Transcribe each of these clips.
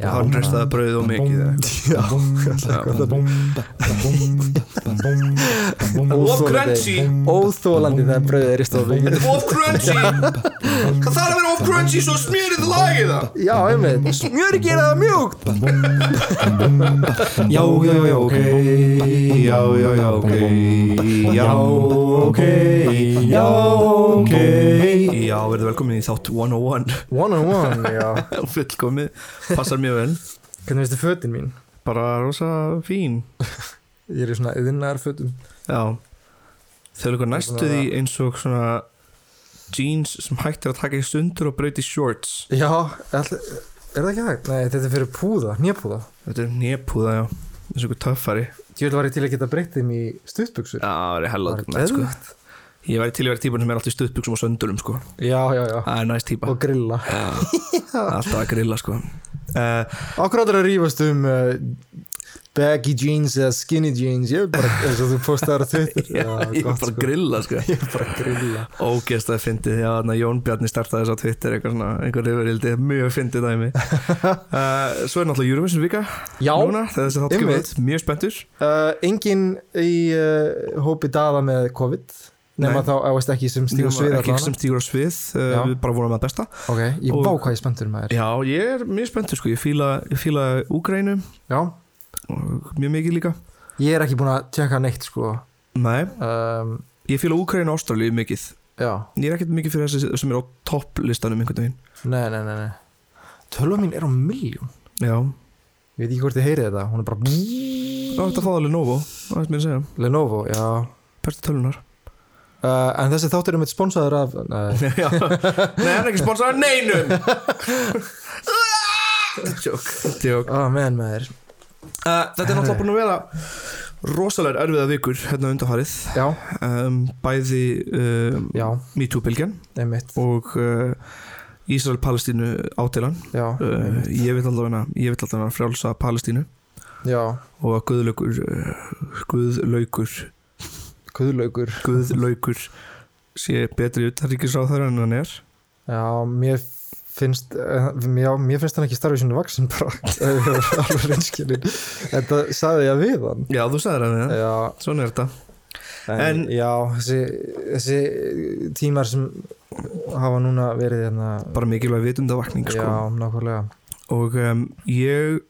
Já. hann restaði brauðið og mikið eða eitthvað. Of crunchy Óþólandi þegar brauðið er í stofu Of crunchy Það þarf að vera of crunchy svo smjörið lagið það Já, einmitt Smjöri gera það mjúkt Já, já, já, ok Já, já, já, ok Já, ok Já, ok Já, verður velkomin í þátt 101 One. On one, já. Fullkomið, passar mjög vel. Hvernig veistu fötin mín? Bara rosa fín. Ég er í svona yðinnar fötum. Já. Þau eru eitthvað næstu því eins og svona jeans sem hægt er að taka í stundur og brauti shorts. Já, all, er það ekki hægt? Nei, þetta er fyrir púða, nýjapúða Þetta er népúða, já. Eins og eitthvað töffari. Ég vil var ég til að geta breytt þeim í stuttbuxur. Já, það er hella nætt, sko. Ég væri til að vera típan sem er alltaf í stuðbuxum og söndulum sko. Já, já, já. Það er næst típa. Og grilla. Alltaf að grilla sko. uh, Akkur áttur að rífast um uh, baggy jeans eða skinny jeans. Ég er bara, eins og þú postaður á Twitter. Já, ég var gott, bara að grilla sko. Ég er bara að grilla. Ógeðst að fyndið. Já, þannig að Jón Bjarni startaði þess á Twitter eitthvað svona, einhver yfirildi, mjög fyndið dæmi. Uh, Svo er náttúrulega Eurovision vika Já, Núna, þessi þátt kemur einmitt. út, mjög spenntur nema þá áast ekki sem stígur svið Ekki sem stígur svið, uh, Já. við bara vorum að besta. Ok, ég Og- vá hvað ég spenntur með þér Já, ég er mjög spenntur sko, ég fíla, ég Já, og mjög mikið líka. Ég er ekki búin að tjekka neitt sko. Nei, um, ég fíla Úgrænu og Ástralíu mikið. Já, Ég er ekkert mikið fyrir þessi sem er á topplistanum einhvern veginn. Nei, nei, nei, nei. Tölva mín er á miljón Já, Ég veit ekki hvort þið heyrið þetta. Hún er bara ætti að fá það Lenovo Það er mér að segja, Lenovo, já uh, En þessi þáttur er mitt sponsaður af Nei, hann er ekki sponsorað neinum. Tjók oh, uh, Þetta er náttúrulega búin að vera rosalega erfiða vikur hérna undarfarið um, Bæði um, einmitt. og uh, Ísrael-Palestínu uh, einmitt Ég vil allavega frjálsa Palestínu. Já, og Guðlaugur uh, Guðlaugur. Guðlaugur sé betri utanríkisráðherra en hann er. Já, mér finnst uh, já, mér finnst hann ekki starfið sinni vaksin bara, alveg reynskilin þetta sagði ég við hann. Já, þú sagðir að það, já, svona er þetta. En, En- já, þessi, þessi tímar sem hafa núna verið hérna, bara mikilvæg vitundavakning sko. já, nákvæmlega. Og um, ég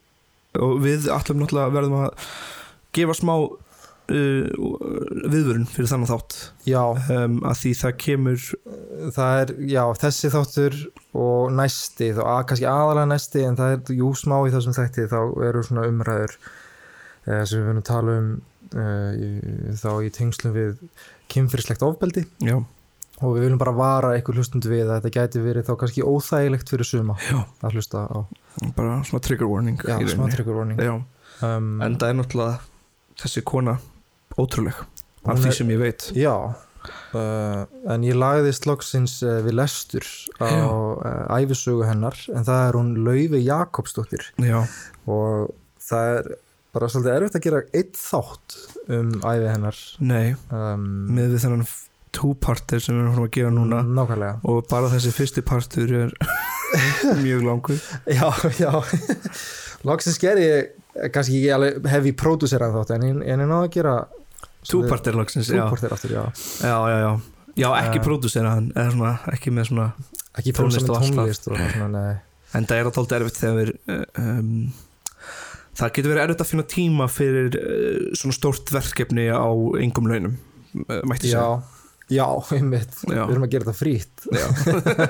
og við allum náttúrulega verðum að gefa smá viðvörun fyrir þannig þátt. Já, um, að því það kemur það er, já, þessi þáttur og næsti, þá að, kannski aðalega næsti en það er, jú, smá í þessum þætti þá eru svona umræður eh, sem við að tala um eh, í, þá í tengslum við kynfyrirslegt ofbeldi. Já, og við viljum bara vara eitthvað hlustundu við að þetta gæti verið þá kannski óþægilegt fyrir suma já, að hlusta á. Bara svona trigger warning já, smá trigger warning. Já, um, en það er náttúrulega þessi kona ótrúleg af Hún því er- sem ég veit. Já uh, en ég lagðist loksins uh, við lestur á uh, æfisögu hennar en það er hún Laufi Jakobsdóttir. Já, og það er bara svolítið erfitt að gera eitt þátt um æfi hennar. Nei, um, með við þennan two-parter sem við erum að gera núna. Nákvæmlega. Og bara þessi fyrsti partur er mjög langur. Já, já. Loksins gerði ég kannski ekki alveg hefi pródúserað þátt en ég, ég náðu að gera two-parter loksins, já, túportir aftur, já. Já, já, já. Já, ekki Eh. pródúsera hann eða svona, ekki með svona ekki Tónlist og og allt það. tónlist og svona, nei. En það er tólta erfitt þegar uh, um, það getur verið erfitt að finna tíma fyrir uh, svona stórt verkefni á engum launum uh, mætti segja. Já, já, einmitt. Já. við erum að gera þetta frýtt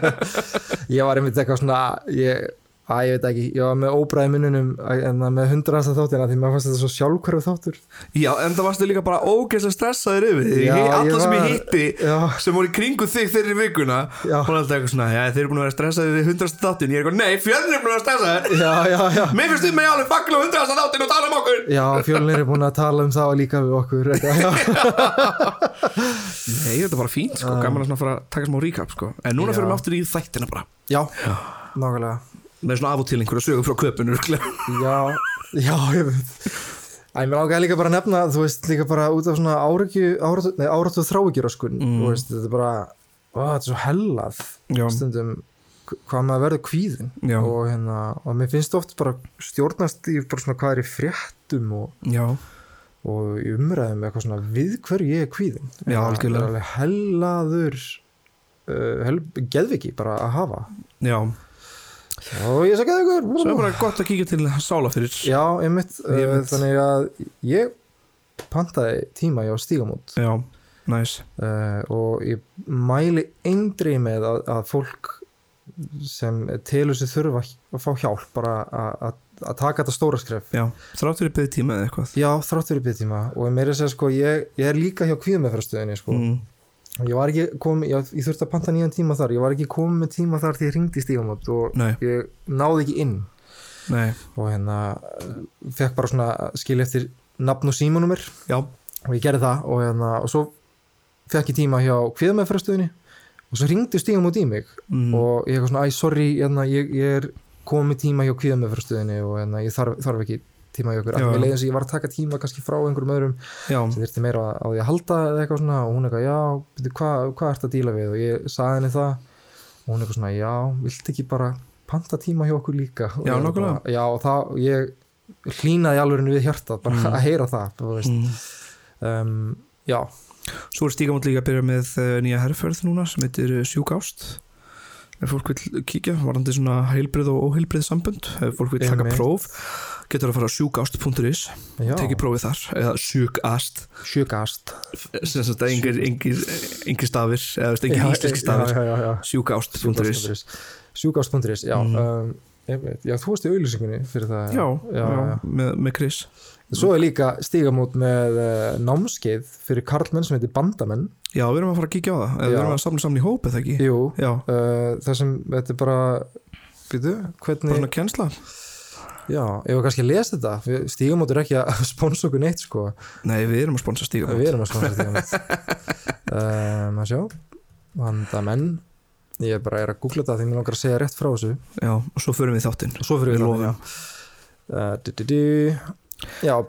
ég var einmitt eitthvað svona ég, að ég veit ekki, ég var með óbræði minnunum en með hundraðasta þáttina því maður fannst þetta svo sjálfhverfu þáttur. Já, en það varstu líka bara ógeðslega stressaður yfir því. Alla sem ég var- hitti já, sem voru í kringu þig þeirri vikuna Já. er alltaf eitthvað svona, já, þeir eru búin að vera stressaður í hundrasta þáttin, ég er eitthvað, nei, fjörnir er búin að vera stressaður mér finnst þið með alveg fagla hundrasta þáttin og tala um okkur. Já, fjölnir er búin að tala um það líka við okkur. Nei, þetta er með svona af og til einhverja sögum frá köpun örugglega. Já, já, ég veit. Æ, mér ágæði líka bara að nefna, þú veist, líka bara út af svona áratu, þráugjur sko, Mm. þú veist, þetta er bara, ó, þetta er svo hellað Já. stundum hvað maður verður kvíðin Já, og, hérna, og mér finnst oft bara stjórnast í bara svona hvað er í fréttum og, og í umræðum eitthvað svona við hverju ég er kvíðin Já, Það er alveg hellaður uh, hel, geðviki bara að hafa. Já og ég sagði ykkur Svo er bara gott að kíkja til sála fyrir. Já, Ég uh, veit. þannig að ég pantaði tíma hjá stígamót. Já, næs uh, og ég mæli eindri með að, að fólk sem telur sér þurfa að fá hjálp bara að- taka þetta stóra skref. Já, þrátt fyrir byggði tíma eða eitthvað. Já, þrátt fyrir byggtíma og ég meira að segja sko ég, ég er líka hjá kvíðumefrastöðinni sko. Mm, ég var ekki komið, ég, ég þurfti að panta nýjan tíma þar. Ég var ekki komið með tíma þar því ég ringdi stígamót og Nei, ég náði ekki inn. Nei, og hérna eh, fekk bara svona skil eftir nafn og símanúmer. Já, og ég gerði það og, hérna, og svo fekk ég tíma hjá kviðamæðfræðstöðinni og svo ringdi út í mig. Mm, og ég eitthvað svona, æ, sorry hérna, ég, ég er komið tíma hjá kviðamæðfræðstöðinni og hérna, ég þarf, þarf ekki tíma hjá ykkur Já. mér leiði eins og ég var að taka tíma kannski frá einhverjum öðrum sem þurfti meira á því að halda eða eitthvað svona og hún eitthvað, já, hvað hva ert að díla við? Og ég sagði henni það og hún eitthvað svona, já, vilt ekki bara panta tíma hjá okkur líka? Og Já, bara, já, og það, ég hlýnaði alveg við hjartað bara Mm. að heyra það mm. um, já, Svo er stígamót líka að byrja með uh, nýja herrferð núna sem heitir uh, Sjúk Ást ef fólk vil kíkja varandi svona heilbrið og óheilbrið sambönd ef fólk vil taka próf getur að fara á sjúkást.is já. tekið prófið þar eða sjúkast að engir, engir, engir stafir eða engir íslenski stafir já, já, já. Mhm. um, já, þú varst í auðlýsingunni fyrir það já, já, já. Með, með Chris. Svo er líka stígamót með uh, námskeið fyrir karlmenn sem heitir bandamenn. Já, við erum að fara að kíkja á það. Við erum að samla saman í hóp eða ekki? Jú, já, uh, það sem, þetta er bara býtu, bara hvernig svona kennsla? Já, ég var kannski að lesa þetta. Stígamót er ekki að sponsa okkur neitt sko, nei, við erum að sponsa stígamót. Við erum að sponsa stígamót. Um, að sjá. Bandamenn ég bara er að googla þetta því mér langar að segja rétt frá þessu já, og svo förum við þáttinn og svo fyrir Við þannig, já. Uh,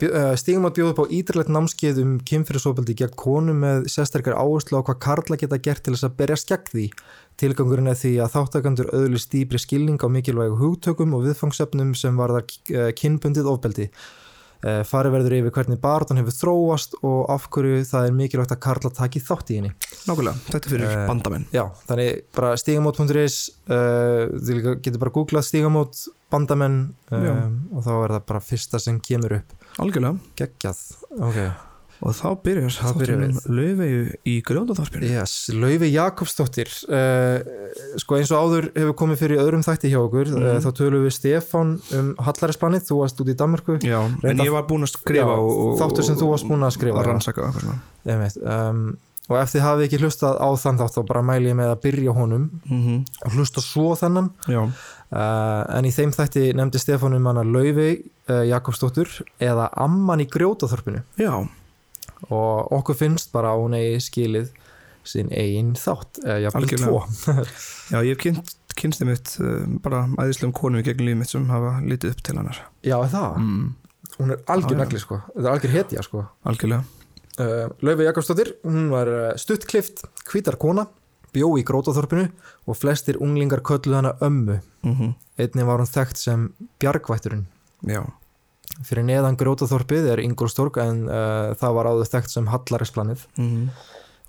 uh, stígum að bjóða upp á ídrelegt námskeið um kynfyrirsofbeldi gegn konum með sérstakar áherslu á hvað karla geta gert til þess að berjast gegn því. Tilgangurinn er því að þáttakandur öðlist dýbri skilning á mikilvægu hugtökum og viðfangsefnum sem varðar uh, kynbundið ofbeldi. Uh, farið verður yfir hvernig barðan hefur þróast og af hverju það er mikilvægt að karla taki þátt í henni. nákvæmlega, þetta fyrir Eh, bandamenn. Já, þannig bara stigamót.is uh, þið líka getur bara googlað stigamót bandamenn um, og þá er það bara fyrsta sem kemur upp. Algjörlega, geggjað, ok og þá byrjar Þá byrjar þáttunum löfvegu í grjóndaþorpinu yes, Laufi Jakobsdóttir uh, sko eins og áður hefur komið fyrir öðrum þætti hjá okkur Mhm. uh, þá tölum við Stefán um Hallarinsplanið, þú varst út í Danmörku. Já, en Reyndar- ég var búinn að skrifa Já, og, þáttur sem þú varst búinn að skrifa, já. rannsaka um, og ef þið hafið ekki hlustað á þann þátt þá bara mæli ég með að byrja honum Mhm, og hlusta svo þennan. Uh, en í þeim þætti nefndi Stefán um hana Laufey Jakobsdóttur eða Amman í grjótaþorpinu. Já, og okkur finnst bara að hún eigi skilið sinn eigin þátt Algjörlega. tvo. Já, ég hef kynnt kynst þið mitt uh, bara æðislegum konum í gegn líf mitt sem hafa litið upp til hennar. Já, það, mm, hún er algjör já. negli sko. Þetta er algjör hetja sko. Algjörlega. Uh, Laufey Jakobsdóttir, hún var uh, stuttklift hvítar kona, bjó í grótaþorpinu og flestir unglingar kölluð hana ömmu. Mm einnig var hún þekkt sem bjargvætturinn já, fyrir neðan grótaþorpið er Ingolstorg en uh, það var áður þekkt sem Hallarinsplanið mm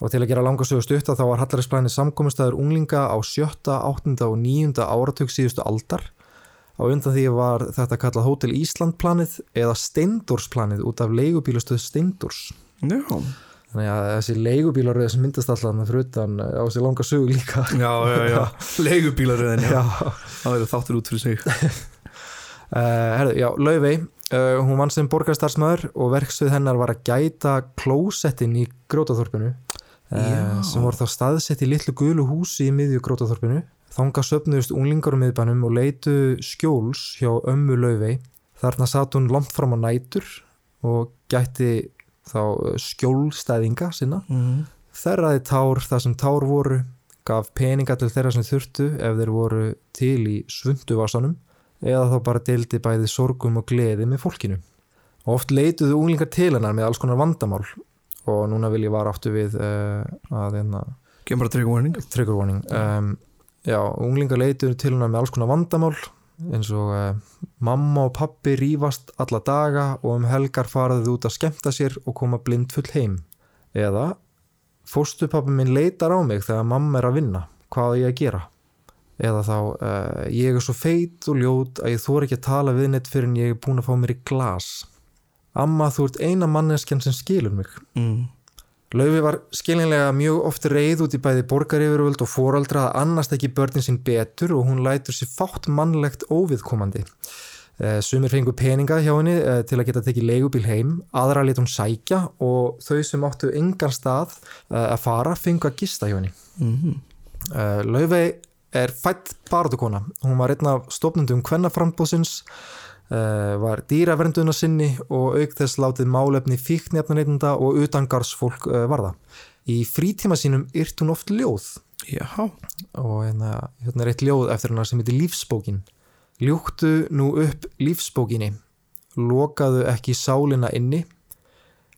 Og til að gera langa sögu stutta þá var Hallarinsplanið samkomistæður unglinga á sjötta, áttunda og níunda áratug síðustu aldar. Á undan því var þetta kallað Hótel Ísland planið eða Steindors planið út af leigubílastöð Steindors. já, Þannig að þessi leigubílaröð sem myndast alltaf með frutan á sér langa sögu líka. já, já, já. leigubílaröðin, já, það er þáttur út fyrir sig Uh, herðu, já, Laufey, uh, hún vann sem borgarstarfsmæður og verksvið hennar var að gæta klósettin í grótaþorpinu uh, sem voru þá staðsett í litlu gulu húsi í miðju grótaþorpinu. Þanga söpnuðust unglingar um miðbænum og leitu skjóls hjá ömmu Laufey. Þarna satt hún langt fram á nætur og gætti þá uh, skjólstæðinga sinna. mm Þerraði tár þar sem tár voru, gaf peninga til þeirra sem þurftu ef þeir voru til í svunduvasanum eða þá bara deildi bæði sorgum og gleði með fólkinu. Oft leituðu unglingar til hennar með alls konar vandamál. Og núna vil ég vara áttu við uh, að hérna Gem bara trigger warning. Trigger warning. Um, já, unglingar leitur til hennar með alls konar vandamál. Eins og uh, mamma og pappi rífast alla daga og um helgar faraðu út að skemmta sér og koma blind full heim. Eða fóstupappi minn leitar á mig þegar mamma er að vinna. Hvað á ég að gera eða þá uh, ég er svo feit og ljót að ég þór ekki að tala við neitt fyrir en ég er búin að fá mér í glas amma þú ert eina manneskjan sem skilur mig mm. Laufi var skilinlega mjög oft reið út í bæði borgaryfirvöld og fóraldra að annast ekki börnin sín betur og hún lætur sér fátt mannlegt óviðkomandi. Eh, sumir fengur peninga hjá henni eh, til að geta tekið leigubíl heim, aðra lit hún sækja og þau sem áttu engan stað að fara fengu að gista hjá henni. Mm. Laufi er fætt barátukona. Hún var einn af stofnundum kvennaframbóðsins Uh, var dýravernduna sinni og auk þess látið málefni fíknefnarneitunda og utangarsfólk uh, varða. Í frítíma sínum yrt hún oft ljóð Já, og hérna, hérna er eitt ljóð eftir hennar sem heitir Lífsbókin. Ljúktu nú upp lífsbókinni, lokaðu ekki sálina inni,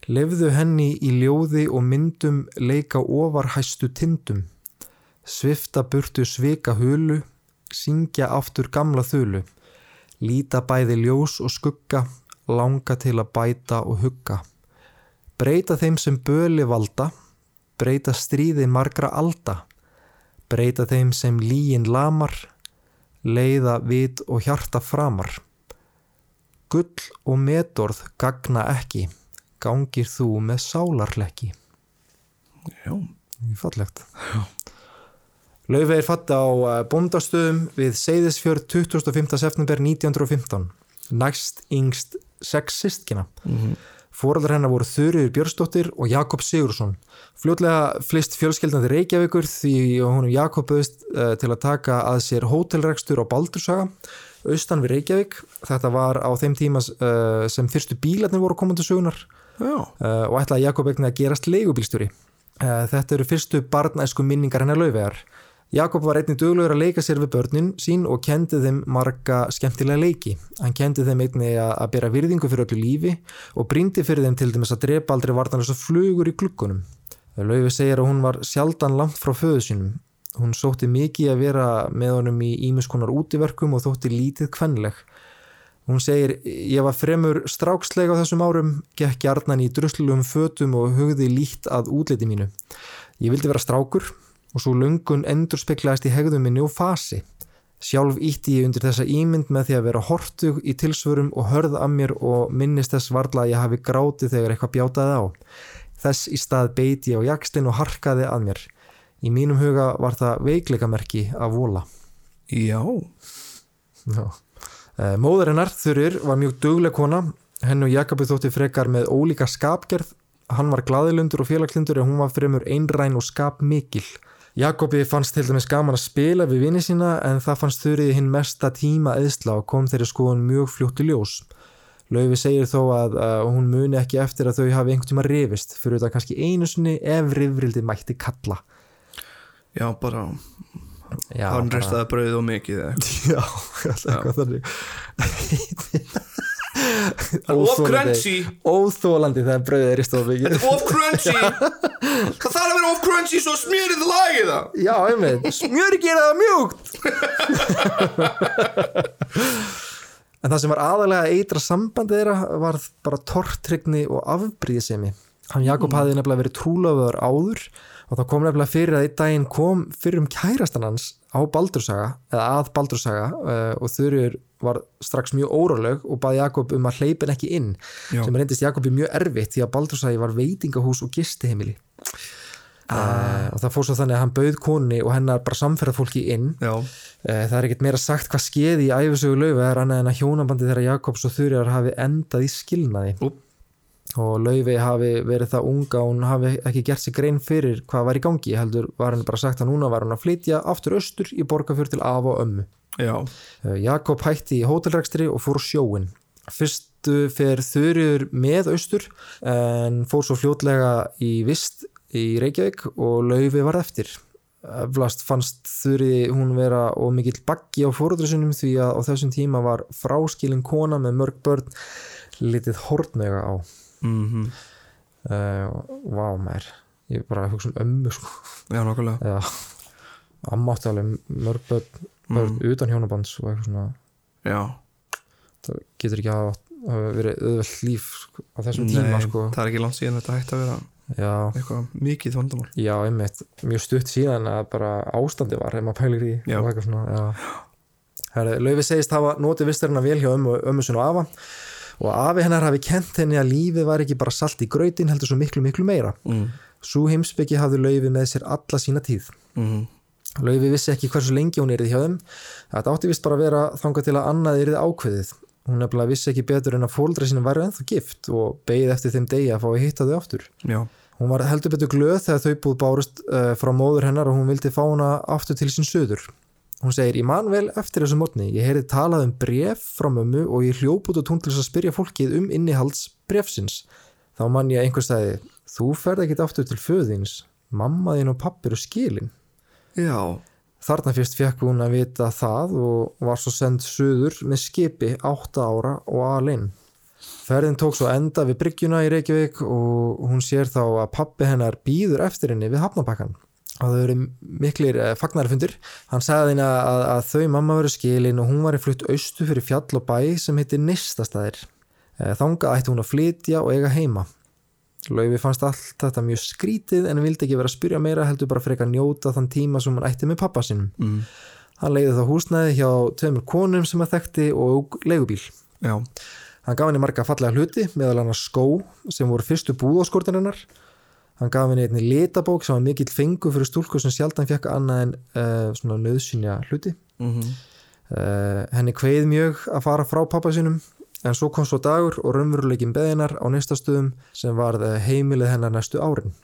lefðu henni í ljóði og myndum leika ofar hæstu tindum, svifta burtu svika hulu, syngja aftur gamla þulu, líta bæði ljós og skugga, langa til að bæta og hugga. Breyta þeim sem böli valda, breyta stríði margra alda, breyta þeim sem líin lamar, leiða vit og hjarta framar. Gull og metorð gagna ekki, gangir þú með sálarlekki. já, Fallegt. Laufey er fatt á bóndastöðum við Seyðisfjörð 25. september 1915. Næst yngst sex sistkina. mm. Fóraldar hennar voru Þurriður Björnsdóttir og Jakob Sigursson. Fljótlega flist fjölskeldandi Reykjavíkur því honum Jakob auðst uh, til að taka að sér hótelrekstur á Baldursaga, austan við Reykjavík. Þetta var á þeim tíma uh, sem fyrstu bílarnir voru komandi sögunar já, og ætlaði Jakob eignin að gerast leigubílstjóri. Þetta eru fyrstu barnæsku minningar hennar lauvegar. Jakob var einnig duglegur að leika sér við börnin sín og kendi þeim marga skemmtilega leiki. Hann kendi þeim einnig að, að bera virðingu fyrir öllu lífi og brýndi fyrir þeim til dæmis að drepa aldrei vartanlega flugur í glukkunum. Laufi segir að hún var sjaldan langt frá föðu sínum. Hún sótti mikið að vera með honum í ímiskonar útiverkum og þótti lítið kvenleg. Hún segir, ég var fremur strákslega á þessum árum, gekk hjarnan í druslugum fötum og hugði lít að útliti mínu. Ég vildi vera strákur og svo lungun endur speklaðist í hegðum minni og fasi. Sjálf ítti ég undir þessa ímynd með því að vera hortug í tilsvörum og hörð að mér og minnist þess varla að ég hafi grátið þegar eitthvað bjátaði á. Þess í stað beiti ég á jakstinn og harkaði að mér. Í mínum huga var það veikleikamerki að vola. já, Já. Eh, Móður hennar, Þurir, var mjög dugleg kona. Henn og Jakobi þótti frekar með ólíka skapgerð. Hann var glaðilundur og félagslundur en hún var fremur einræn og skapmikil. Jakobi fannst til dæmis gaman að spila við vini sína en það fannst Þurriði hinn mesta tíma eðsla og kom þeirri skoðun mjög fljótt í ljós. Laufi segir þó að uh, hún muni ekki eftir að þau hafi einhvern tíma rifist fyrir þetta kannski einu sinni ef rifrildi mætti kalla. já, bara Já, hann bara- restaði brauðið og mikið. Já, alltaf eitthvað þannig crunchy. Óþólandi þegar brauðið er í of crunchy. Það þarf að vera crunchy svo smjörið lagið það. Já, einmitt, smjöri gera það mjúkt. En það sem var aðalega að eitra sambandi þeirra var bara tortrygni og afbríðisemi Hann Jakob hafði nefnilega verið trúlöfur áður og það kom nefnilega fyrir að einn daginn kom fyrir um kærastan hans á Baldursaga eða að Baldursaga uh, og Þurriður var strax mjög óráleg og baði Jakob um að hleypin ekki inn Já. sem reyndist Jakobi mjög erfitt því að Baldursagi var veitingahús og gistiheimili. Uh, og það fór svo þannig að hann bauð konni og hennar bara samferðað fólki inn Eh, Það er ekkert meira sagt hvað skeði í æfisögu laufi er annað en að hjónabandi þeirra Jakobs og Þurjar hafi endað í skilnaði. Úp. og laufi hafi verið það unga og hún hafi ekki gert sig grein fyrir hvað var í gangi heldur var henni bara sagt að núna var hann að flytja aftur austur í borgarfjör til af og ömmu já, Eh, Jakob hætti í hótelrekstri og fór sjóin fyrstu fer Þurjur með austur en fór svo fljótlega í vist í Reykjavík og laufi var eftir. Eflast fannst Þurri hún vera og mikill baggi á fóröldri sinum því að á þessum tíma var fráskilin kona með mörg börn litið hortmega á. Mhm. Uh, Vá mær ég bara hugsa um ömmu sko. Já, nokkulega Já, amma átti alveg mörg börn, börn utan hjónabands og eitthvað svona. Já, það getur ekki hafa verið auðvelt líf sko, á þessum tíma nei, sko. það er ekki langt síðan þetta hætti að vera já, eitthvað mikið vandamál. Já, einmitt. Mjög stutt síðan að bara ástandi var ef maður pælir í og eitthvað svona Laufi segist hafa notið vistarina vel hjá ömmu, ömmu og afa. Og afi hennar hafi kent henni að lífið var ekki bara salt í grautin heldur svo miklu miklu meira. Mm. svo heimsbyggi hafði Laufi með sér alla sína tíð. Mm. Laufi vissi ekki hversu lengi hún erið hjá þeim. Þetta átti vist bara að vera þangað til að annað erið ákveðið. Hún nefnilega vissi ekki betur en að fóldra sína væri ennþá gift og beigð eftir þeim degi að fá að hitta þau aftur. Já, hún var heldur betur glöð þegar þau búð bárust uh, frá móður hennar og hún vildi fá hana aftur til sín söður hún segir, ég man vel eftir þessu mótni ég heyrði talað um bref frá mömmu og ég hljóp út og tún til þess að spyrja fólkið um innihalds brefsins þá man ég að einhver stæði þú ferð ekkit aftur til föðins mamma þín og pappi eru skilin já, Þarna fyrst fekk hún að vita það og var svo send suður með skipi átta ára og alinn. Ferðin tók svo enda við bryggjuna í Reykjavík og hún sér þá að pappi hennar býður eftir henni við hafnabakkan. Þau eru miklir eh, fagnarfundir. Hann sagði henni að, að þau mamma veru skilin og hún var í flutt austu fyrir fjall og bæ sem heitir Nistastæðir. Þanga ætti hún að flytja og eiga heima. Laufi fannst allt þetta mjög skrítið en vildi ekki vera að spyrja meira heldur bara frekar njóta þann tíma sem hann ætti með pappa sinum. mm. Hann leiði þá húsnæði hjá tveimur konum sem að þekkti og leigubíl. já, Hann gaf henni marga fallega hluti, meðal hann skó sem voru fyrstu búðáskortin hennar. Hann gaf henni einni litabók sem var mikill fengu fyrir stúlku sem sjaldan fekk annað en uh, svona nöðsynja hluti. mm Uh, henni kveið mjög að fara frá pappa sinum en svo kom svo dagur og raunveruleikin beðinar á næsta stöðum sem varð eh, heimilið hennar næstu árin.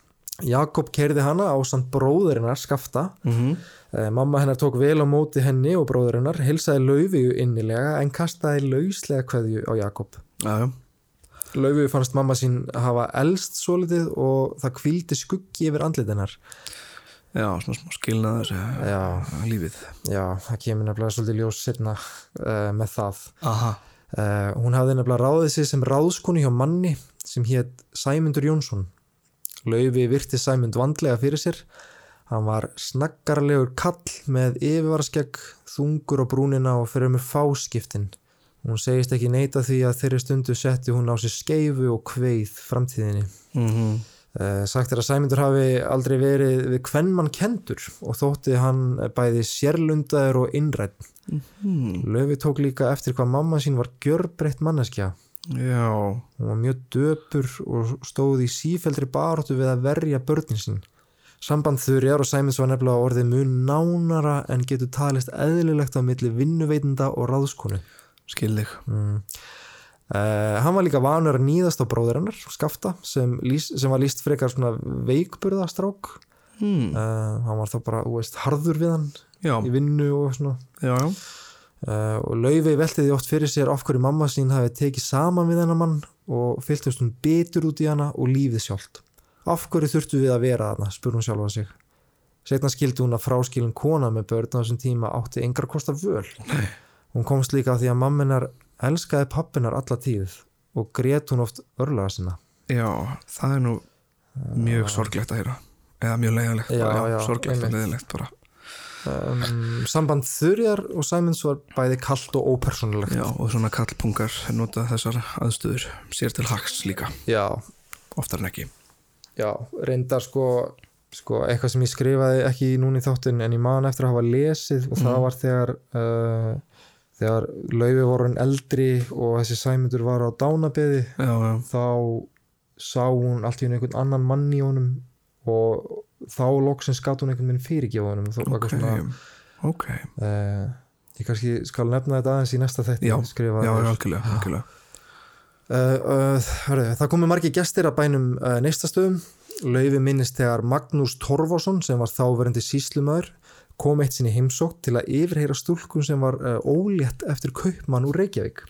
Jakob kerði hana á samt bróðurinnar skafta. mm Uh, mamma hennar tók vel á móti henni og bróðurinnar, hilsaði Laufiu innilega en kastaði lauslega kveðju á Jakob. já, Laufiu fannst mamma sín hafa elst svolítið og það kvíldi skuggi yfir andlit hennar. já, svona smá skilnaður lífið já, það kemur nefnilega svolítið ljós sérna uh, með það. aha, Uh, hún hafði nefnilega ráðið sig sem ráðskonu hjá manni sem hétt Sæmundur Jónsson. Laufi virti Sæmund vandlega fyrir sér. Hann var snaggarlegur kall með yfirvaraskegg, þungur á brúnina og fyrir með fáskiptin. Hún segist ekki neita því að þeirri stundu setti hún á sig skeifu og kveið framtíðinni. mm Uh, sagt er að Sæmundur hafi aldrei verið við hvern mann kendur og þótti hann bæði sérlundaður og innrætt. Mm. Löfi tók líka eftir hvað mamma sín var gjörbreytt manneskja. já, Hún var mjög döpur og stóð í sífeldri baróttu við að verja börnin sín. Samband þurjar og Sæmunds var nefnilega orðið mun nánara en getur talist eðlilegt á milli vinnuveitenda og ráðskonu. skilðig Mm. Uh, hann var líka vanur að nýðast á bróður hennar, Skafta, sem, lýs, sem var líst frekar svona veikburðastrák. mm. Uh, hann var þá bara, þú veist, harður við hann já, í vinnu og svona. já, já Uh, og Laufey velti því oft fyrir sér af hverju mamma sín hafi tekið saman við hennar mann og fylgtust hún betur út í hana og lífið sjálft. Af hverju þurftu við að vera þarna, spur hún sjálfa sig. Setna skildi hún að fráskilin kona með börn á þessum tíma átti engar kosta völ. Nei. Hún komst líka að því að mamminar elskaði pappinar alla tíð og grét hún oft örlaga sinna. já, það er nú mjög sorglegt að heyra eða mjög leiðilegt, Já, bara, já, sorglegt og leiðilegt bara Um, samband Þurjar og Sæmunds var bæði kallt og ópersonlegt. já, og svona kallpungar nota þessar aðstöður sér til haks líka, Já, oftar en ekki Já, reyndar sko, sko eitthvað sem ég skrifaði ekki núna í þáttun en ég man eftir að hafa lesið og það Mhm. var þegar uh, þegar laufi voru en eldri og þessi sæmundur var á dánabeði já, já, þá sá hún allt í henni einhvern annan mann í honum og þá loksins gat hún einhvern veginn fyrirgefa honum þó, ok svona, ok, uh, ég kannski skal nefna þetta aðeins í næsta þætti Já, skrifaði já, algjörlega, algjörlega. Uh, uh, það komu margir gestir að bænum neistastöðum Laufi minnist þegar Magnús Torfásson sem var þáverandi síslumöður kom eitt sinni heimsótt til að yfirheyra stúlkun sem var ólétt eftir kaupmann úr Reykjavík.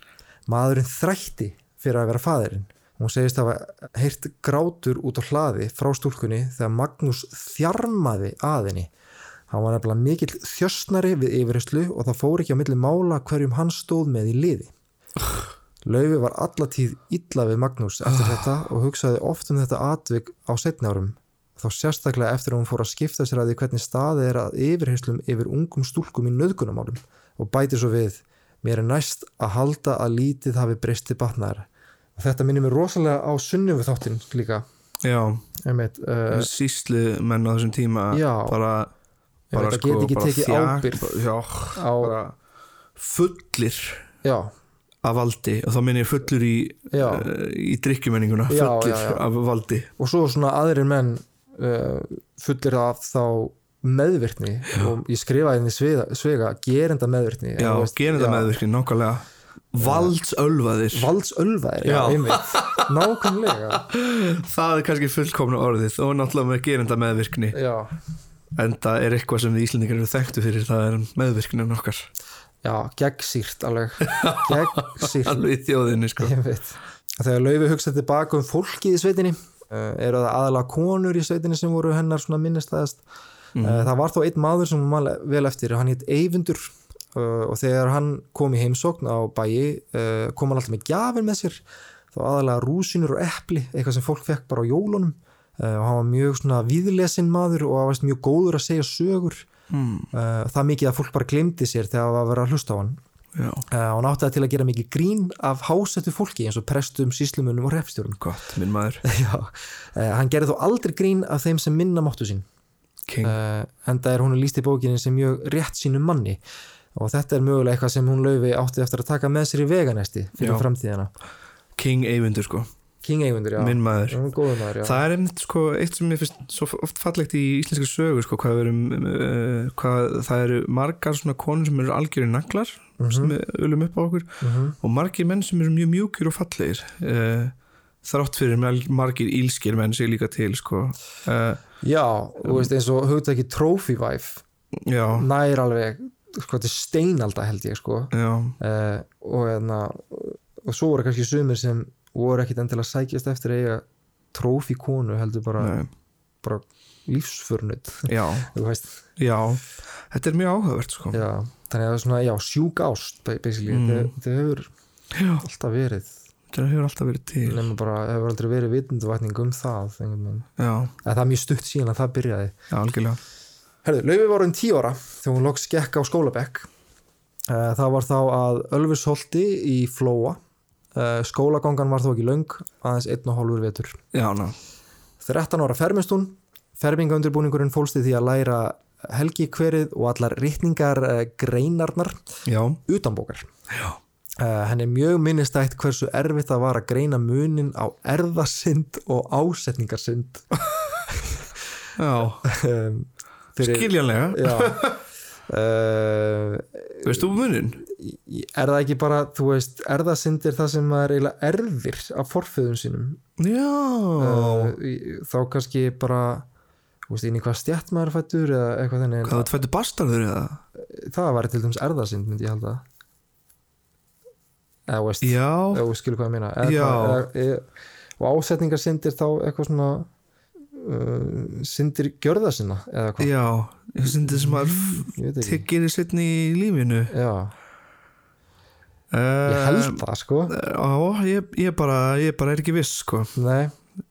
Maðurinn þrætti fyrir að vera faðirinn hún segist að hafa heyrt grátur út á hlaði frá stúlkunni þegar Magnús þjarmaði að henni. Hann var nefnilega mikill þjösnari við yfirheyslu og það fór ekki á milli mála hverjum hann stóð með í liði. Laufi var allatíð illa við Magnús eftir þetta og hugsaði oft um þetta atvik á setni árum. þá sérstaklega eftir að hún fór að skipta sér að því hvernig staðið er að yfirheyslum yfir ungum stúlkum í nöðgunamálum og bæti svo við mér er næst að halda að lítið hafi breysti batnaðar. og þetta minnir mér rosalega á sunnufu þáttinn líka. Já, einmitt, uh, síslu menn á þessum tíma Já. bara, bara að geta ekki tekið þjak- ábyrgð já, á, bara fullir já, af valdi. Og þá minn ég fullur í, já. uh, í drikkjumenninguna Já, fullir já, já. af valdi. Og svo svona aðrir menn uh, fullir af þá meðvirkni. Og ég skrifaði henni svega, svega gerenda meðvirkni já, gerir það meðvirkni, nákvæmlega valdsölvaðir. Valdsölvaðir, já, einmitt. Nákvæmlega. Það er kannski fullkomna orðið og náttúrulega með gerenda meðvirkni. Já, en það er eitthvað sem Íslandingar eru þekktu fyrir það er meðvirknin okkar. Já, gegnsýrt alveg. Gegnsýrt. alveg í þjóðinni sko. Þegar Laufi hugsaði tilbaka um fólkið í sveitinni uh, eru það aðalega konur í sveitinni sem voru hennar minnistæðast Mhm. uh, það var þó einn maður sem man vel eftir hann hétt Eyvindur og þegar hann kom í heimsókn á bæi uh, kom hann alltaf með gjafir með sér þá aðalega rúsinur og epli eitthvað sem fólk fekk bara á jólunum. Uh, og hann var mjög svona viðlesin maður og hann var mjög góður að segja sögur. Mm, það mikið að fólk bara glemdi sér þegar það var að vera að hlusta á hann. Já, og hann átti það til að gera mikið grín af hásettu fólki eins og prestum, síslumunum og repstjórum gott, minn maður. Hann gerði þó aldrei grín af þeim sem minna máttu sín. King, uh, enda er hún líst í bókinni sem mjög rétt sínum manni og þetta er mögulega eitthvað sem hún laufi átti eftir að taka með sér í veganesti fyrir Já. framtíðina. King Eyvindur sko. King Eyvindur, já, minn maður. Maður, já. Það er einmitt sko eitt sem ég finnst svo oft fallegt í íslenski sögu sko hvað, við erum, uh, hvað það eru margar svona konur sem eru algjörir naglar sem við ölum upp á okkur Mhm. og margir menn sem eru mjög mjúkir og fallegir. Uh, þrátt fyrir margir ílskir menn sig líka til sko. Uh, já, þú veist eins og trophy wife já, nær alveg, sko steinalda held ég sko. Uh, og, hérna, og svo voru kannski sumir sem voru ekkit endilega sækjast eftir eiga trófi konu heldur bara, bara lífsförnud já, já. Þetta er mjög áhugavert sko. Já. Þannig að það er svona, já, sjúk ást Mm. þetta hefur já, alltaf verið, þetta hefur alltaf verið til. Nema bara hefur aldrei verið vitundvætning um það en það er mjög stutt síðan að það byrjaði. Já, algjörlega Herðu, Laufi var um tíu ára þegar hún loks gekk á skólabekk. Eh, það var þá að Ölfusholti í Flóa. Eh, skólagangan var þó ekki löng aðeins einn og hálfur vetur. Já, ná, 13 ára fermist hún. Fermingaundirbúningurinn fólst í því að læra helgi hverið og allar rittningar eh, greinarnar utanbókar já. Henni er mjög minnistætt hversu erfitt það var að greina munin á erðasind og ásetningarsind. Já, fyrir, skiljanlega. Já. Uh, veist þú munin? er það ekki bara, þú veist erðasind er það sem maður eiginlega erfir af forföðum sínum? Já, uh, þá kannski bara þú veist, inn í hvað stjætt maður er fættur eða eitthvað þannig. Hvað þú fættu bastarður eða? það var til dæmis erðasind myndi ég halda. Eða veist, já, eða skilur hvað ég meina. Eða, eða, eða, og ásetningarsindir þá eitthvað svona uh, sindir gjörða sinna eða hvað, já þetta sem að tekir í setni í lífinu. Já, ég held það sko. Á, ég, ég, bara, ég bara er ekki viss sko. nei,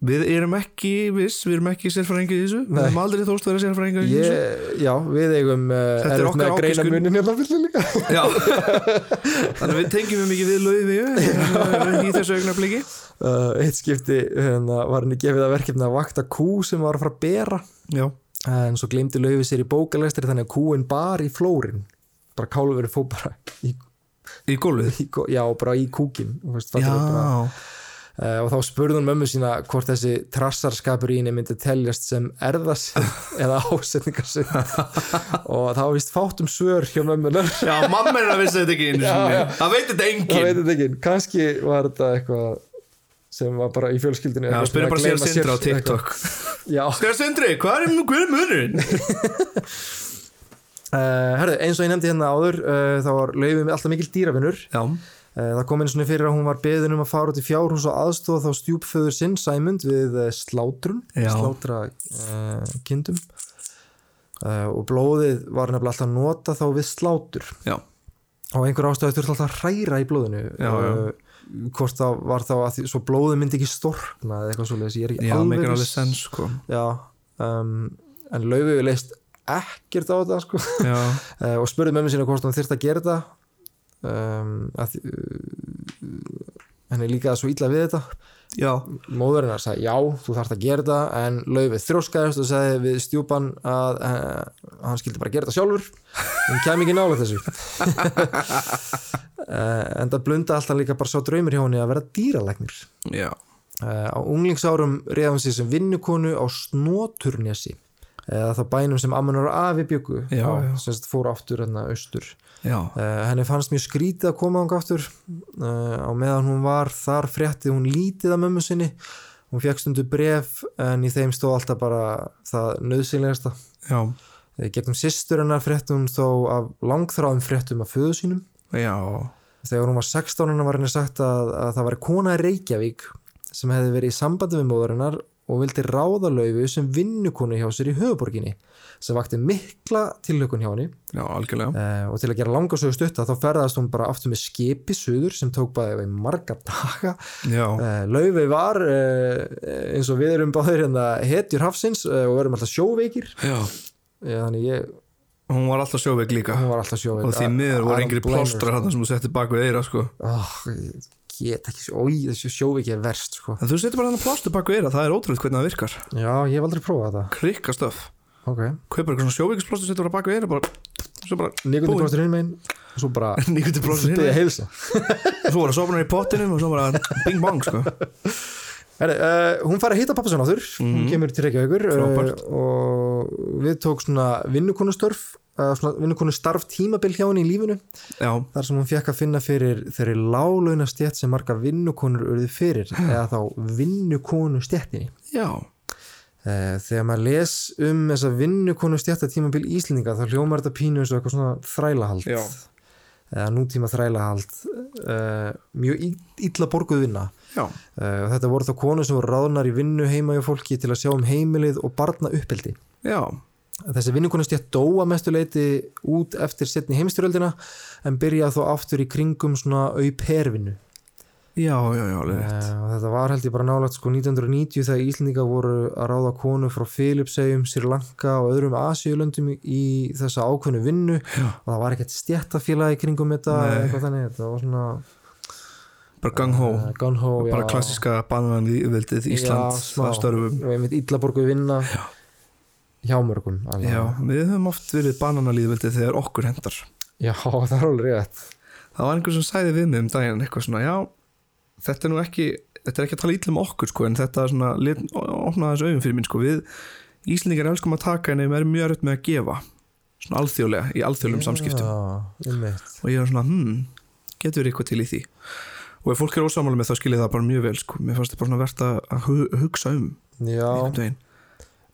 við erum ekki viss, við erum ekki sérfræðingi í þessu. Við erum aldrei þóst að vera sérfræðingi í þessu. ég, já, við eigum uh, Þetta er okkar munin hérna Já, þannig við tengjum við mikið við lauði í þessu augnabliki uh, eitt skipti hérna, var henni gefið að verkefni að vakta kú sem var að fara að bera. Já, en svo glemdi laufi sér í bókalestri þannig að kúin bar í flórin. Bara kálverið fó bara í, í gólfið? já, bara í kúkin Já, uh, og þá spurði hún mömmu sína hvort þessi trassarskapur í henni myndi teljast sem erðasind eða ásetningarsind og var vist fátt um svör hjá mömmunar já mamma er að vissi þetta ekki Já. Það veit þetta enginn. Kannski var þetta eitthvað sem var bara í fjölskyldinu Já, spyrir bara sér Sindra á. TikTok. Skar Sindri, hvað er, er munurinn? uh, herðu, eins og ég nefndi hérna áður uh, þá var laufið alltaf mikil dýravinnur Já, það kom einu svona fyrir að hún var beðin um að fara út í fjárhús og aðstofa þá stjúpföður sinn Sæmund við uh, slátrun Já. slátra uh, kindum. Uh, og blóðið var nefnilega alltaf nota þá við slátur. Já, og einhver ástöðu þurfti alltaf að hræra í blóðinu Já, já. Uh, hvort það var þá að því, svo blóðið myndi ekki storkna eða eitthvað svoleiðis, ég er ekki já, alveg meikar alveg sens sko. Já, um, en Laufi leist ekkert á þetta sko. Já, og spurði mömmu sína hvort hún þyrfti að gera þetta um, að, uh, henni líkaði svo illa við þetta. Móðurinn að sagði já, þú þarft að gera þetta en Laufið þrjóskaðist og sagði við stjúpan að uh, hann skildi bara gera þetta sjálfur. Hann kem ekki nálega þessu. Uh, en það blunda alltaf líka bara sá draumir hjá henni að vera dýralæknir. Já. Uh, á unglingsárum hún sig sem vinnukonu á Snoturnesi eða þá bænum sem Ammanur og Afi byggu sem fór aftur hérna austur. Já, Uh, henni fannst mjög skrítið að koma ánga aftur. Uh, á meðan hún var þar fréttið hún lítið af mömmu sinni. Hún fekk stundu bref en í þeim stóð alltaf bara það nöðsynlegasta uh, gegnum systur hennar frétti hún þó af langþráðum fréttum af föðu sínum. Já. Þegar hún var 16 hennar var henni sagt að, að það var kona Reykjavík sem hefði verið í sambandi við móðurinnar og vildi ráða laufi sem vinnukonu hjá sér í höfuborginni sem vakti mikla tilhökun hjá henni. Já, algjörlega. Uh, og til að gera langasögu stutta þá ferðast hún bara aftur með skipi suður sem tók bara í marga daga. Já, uh, Laufey var uh, eins og við erum báðir hérna hetjur hafsins uh, og verðum alltaf sjóveikir. Já. Þannig ég, hún var alltaf sjóveik líka. Hún var alltaf sjóveik. Og því miður voru engri plástra hann sem þú settir bak við eira sko. oh, get ekki, ói þessi sjóveiki er verst sko. en þú settir bara hann plástra bak við eira það er ótrúlega hvernig það virkar já, ég hef aldrei prófað þetta krikka stöf, ok, kaupar eitthvað svona sjóveikisplástra settir bara bak við eira bara, bara Búin. plástur hinn megin og svo bara plástra byrja að hérna heilsa svo var það sopnar í pottinum og svo bara bing bang sko. Heri, uh, hún fær að hitta pappa sinna áttur hún kemur til Reykjavíkur uh, og við tók svona vinnukonustörf uh, svona vinnukonustarf tímabil hjá henni í lífinu já, þar sem hún fekk að finna fyrir þeirri lálauna stjætt sem marga vinnukonur urðu fyrir eða þá vinnukonu stjættinni þegar maður les um þessa vinnukonu stjætta tímabil Íslendinga þá hljómar þetta pínu eins og eitthvað svona þrælahald. Já. eða nútíma þrælahald mjög illa borguð vinna Uh, þetta voru þá konur sem voru ráðnar í vinnu heima hjá fólki til að sjá um heimilið og barna uppeldi. já Þessi vinnukonustjætt dóa mestu leiti út eftir setni heimstyröldina en byrjaði þó aftur í kringum svona aupervinnu. já, já, já. Uh, og þetta var held ég bara nálægt sko 1990 þegar Íslendinga voru að ráða konu frá Filipsegjum, Sri Lanka og öðrum Asíulöndum í þessa ákveðnu vinnu Já. og það var ekkert stjættafélagi kringum þetta Nei. eitthvað þannig, þetta var svona bara gang ho uh, gun ho, bara já. klassíska bananlíðveldið Ísland að störfum og einmitt illa borguð vinna. Já. hjá mörgum já, við höfum oft verið bananalíðveldið þegar okkur hendar já, það er alveg rétt. Það var einhver sem sæði við mig um daginn eitthvað svona, já, þetta er nú ekki þetta er ekki að tala illa um okkur sko en þetta er svona, opnaði þessu auðum fyrir mín sko við Íslendingar elskum að taka en við erum mjög öll með að gefa svona alþjóðlega, í alþjóðlegum samskiptum. og ég var svona, hmm, getur verið eitthvað til í því og ef fólk er ósamála með það skiljið það bara mjög vel sko, mér fannst þetta bara verðt að að hu- hugsa um já,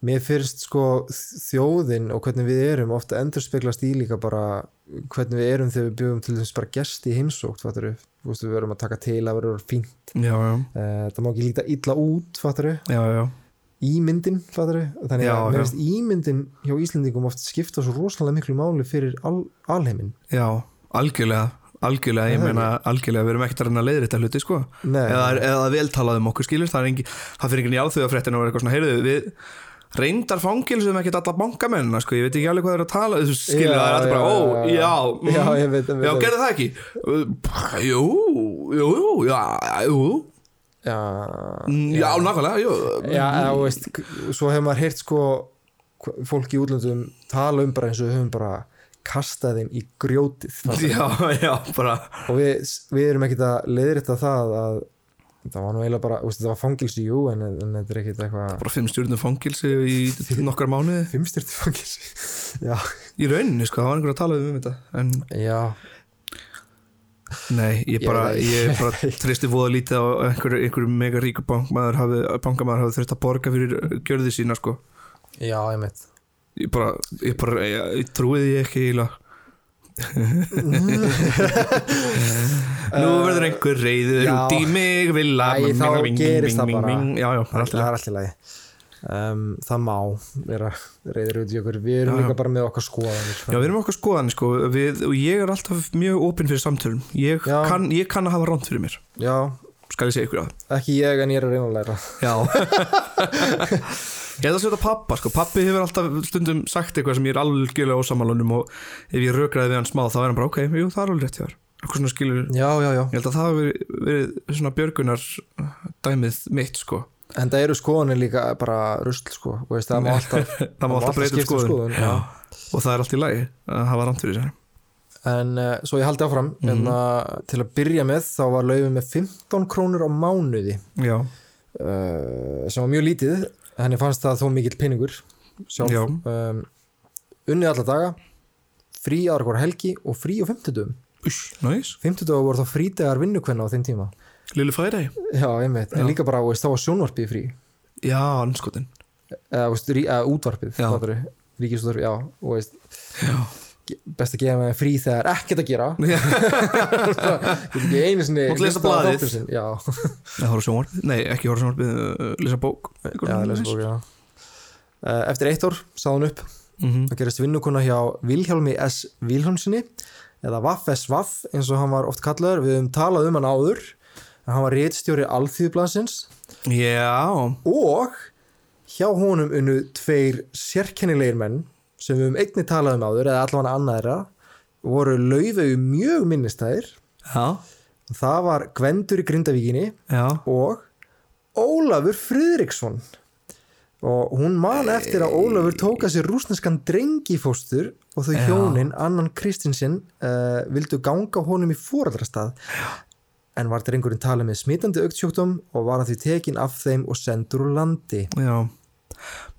mér finnst sko þjóðin og hvernig við erum ofta endur speglast í líka bara hvernig við erum þegar við bjögum til þess bara gesti í heimsókt, fattur við Þú veist, við erum að taka til að vera fínt. Já, já, Eh, það má ekki líta illa út, fattur við ímyndin, fattur við þannig að mér finnst ímyndin hjá Íslendingum oft skipta svo rosalega miklu máli fyrir al, alheimin já algjörlega, algjörlega, ég meina algjörlega, við erum ekkert að reyna að leiðri þetta hluti sko. Nei, eða, eða vel talað um okkur skilur það, engi, það fyrir enginn í alþjóðafréttin og vera eitthvað svona, heyrðu við reyndar fangilsum ekkert alla bankamennina sko, ég veit ekki alveg hvað það er að tala skilur Já, það er alltaf bara, já, ó, já, já já, mm, veit, já, gerðu það ekki. Jú, jú, já, jú, já, mm, já, nákvæmlega jú, Já, þú veist, svo hefur maður heyrt sko fólk í útlöndum tala um bara eins og höfum bara kastað þeim í grjótið já, já, bara. Og við, við erum ekkert að leiðrita það að það var nú eiginlega bara, veist, það var fangilsi jú en, en þetta er ekkert eitthvað bara fimm stjórnum fangilsi í nokkar mánuði. fimmstyrti fangilsi já, í rauninni, sko, það var einhver að tala um þetta en já, Nei, ég bara, ég bara tristi voða lítið á einhver, einhver mega ríku bankmaður hafi, bankamæður hafi þurft að borga fyrir gjörði sína sko. Já, ég mitt ég bara, ég bara, ég, ég trúið ég ekki íla Nú verður einhver reyður út í mig vilja þá ming, gerist það ming, bara. ming, Já, já, það er allt í lagi. um, það má vera reyður út í okkur. Við erum Já, líka bara með okkar skoðanir Já, við erum okkur skoðan sko, við, og ég er alltaf mjög opinn fyrir samtölum. Ég kann, kann að hafa ránt fyrir mér. Já, skal ég segja ykkur að ekki ég en ég er að reyna að læra. Já. Ég held að setja pappa, sko, pappi hefur alltaf stundum sagt eitthvað sem ég er algjörlega ósamalunum og ef ég rökraði við hann smá þá er hann bara, ok, jú, það er alveg rétt hjá þér. Eitthvað svona skilur, já, já, já. Ég held að það hafi verið, verið svona björgunar dæmið mitt, sko. En það eru skoðanir líka bara rusl sko, veist, það má alltaf Það má alltaf breyta skoðun, já. og það er allt í lagi að hafa rámt fyrir sér en uh, svo ég haldi áfram Mhm. en til að byrja með þá var laufið með 15 krónur á mánuði. Uh, sem var mjög lítið henni fannst það þó mikill pinningur sjálf. Já. um, unnið alla daga frí aðra hvora helgi og frí á 50 dögum uss, næs 50 dögum voru þá frítegar vinnukvenna á þeim tíma. Lili færi já, einmitt, en Já. líka bara, þá var sjónvarpið frí. Já, anskotin eða, eða útvarpið ríkisútvarpið, já, og veist best að gefa með frí þegar ekkert að gera. Já. get ekki einu sinni Mátt lesa sjónvarpið, nei ekki horfður sjónvarpið uh, Lesa bók já, lesa bók, já. Uh, eftir eitt ár sá hún upp. Mhm. Það gerist vinnukona hjá Vilhjálmi S. Vilhjálmsinni eða Vaff S. Vaff eins og hann var oft kallaður. Við höfum talað um hann áður. Hann var réttstjóri alþýðublasins Já, og hjá honum unnu tveir sérkennilegir menn sem við höfum einni talað um áður eða allavega annaðra voru laufegu mjög minnistæðir já, það var Gvendur í Grindavíkinni já. og Ólafur Friðriksson. Og hún man eftir að Ólafur tóka sér rúsneskan drengifóstur og þau Já. hjónin Annan Kristinsson uh, vildu ganga honum í fóraldrastað en var drengurinn talið með smitandi auktsjúkdóm og var að því tekin af þeim og sendur úr landi. Já,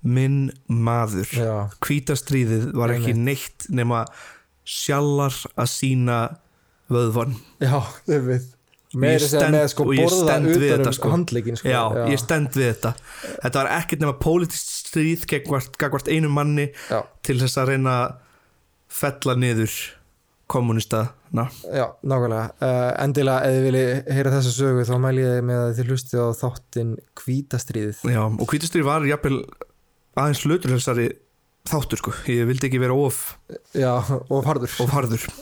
minn maður. Já, Hvítastríðið var ekki neitt nema sjallar að sína vöðvan já, þau með Ég stend- með sko og ég stend við þetta, um sko. handleikin sko. Já, ég stend við þetta. Þetta var ekkert nema pólitískt stríð gegn hvert einu manni já, til þess að reyna að fella niður kommunistana já, nákvæmlega. Uh, endilega ef þið vilji heyra þessa sögu þá mæl ég með að þið hlustið á þáttinn Hvítastríðið Já, og hvítastríð var jafnvel aðeins hluturhelsari þáttur sko, ég vildi ekki vera of, Já, og harður. of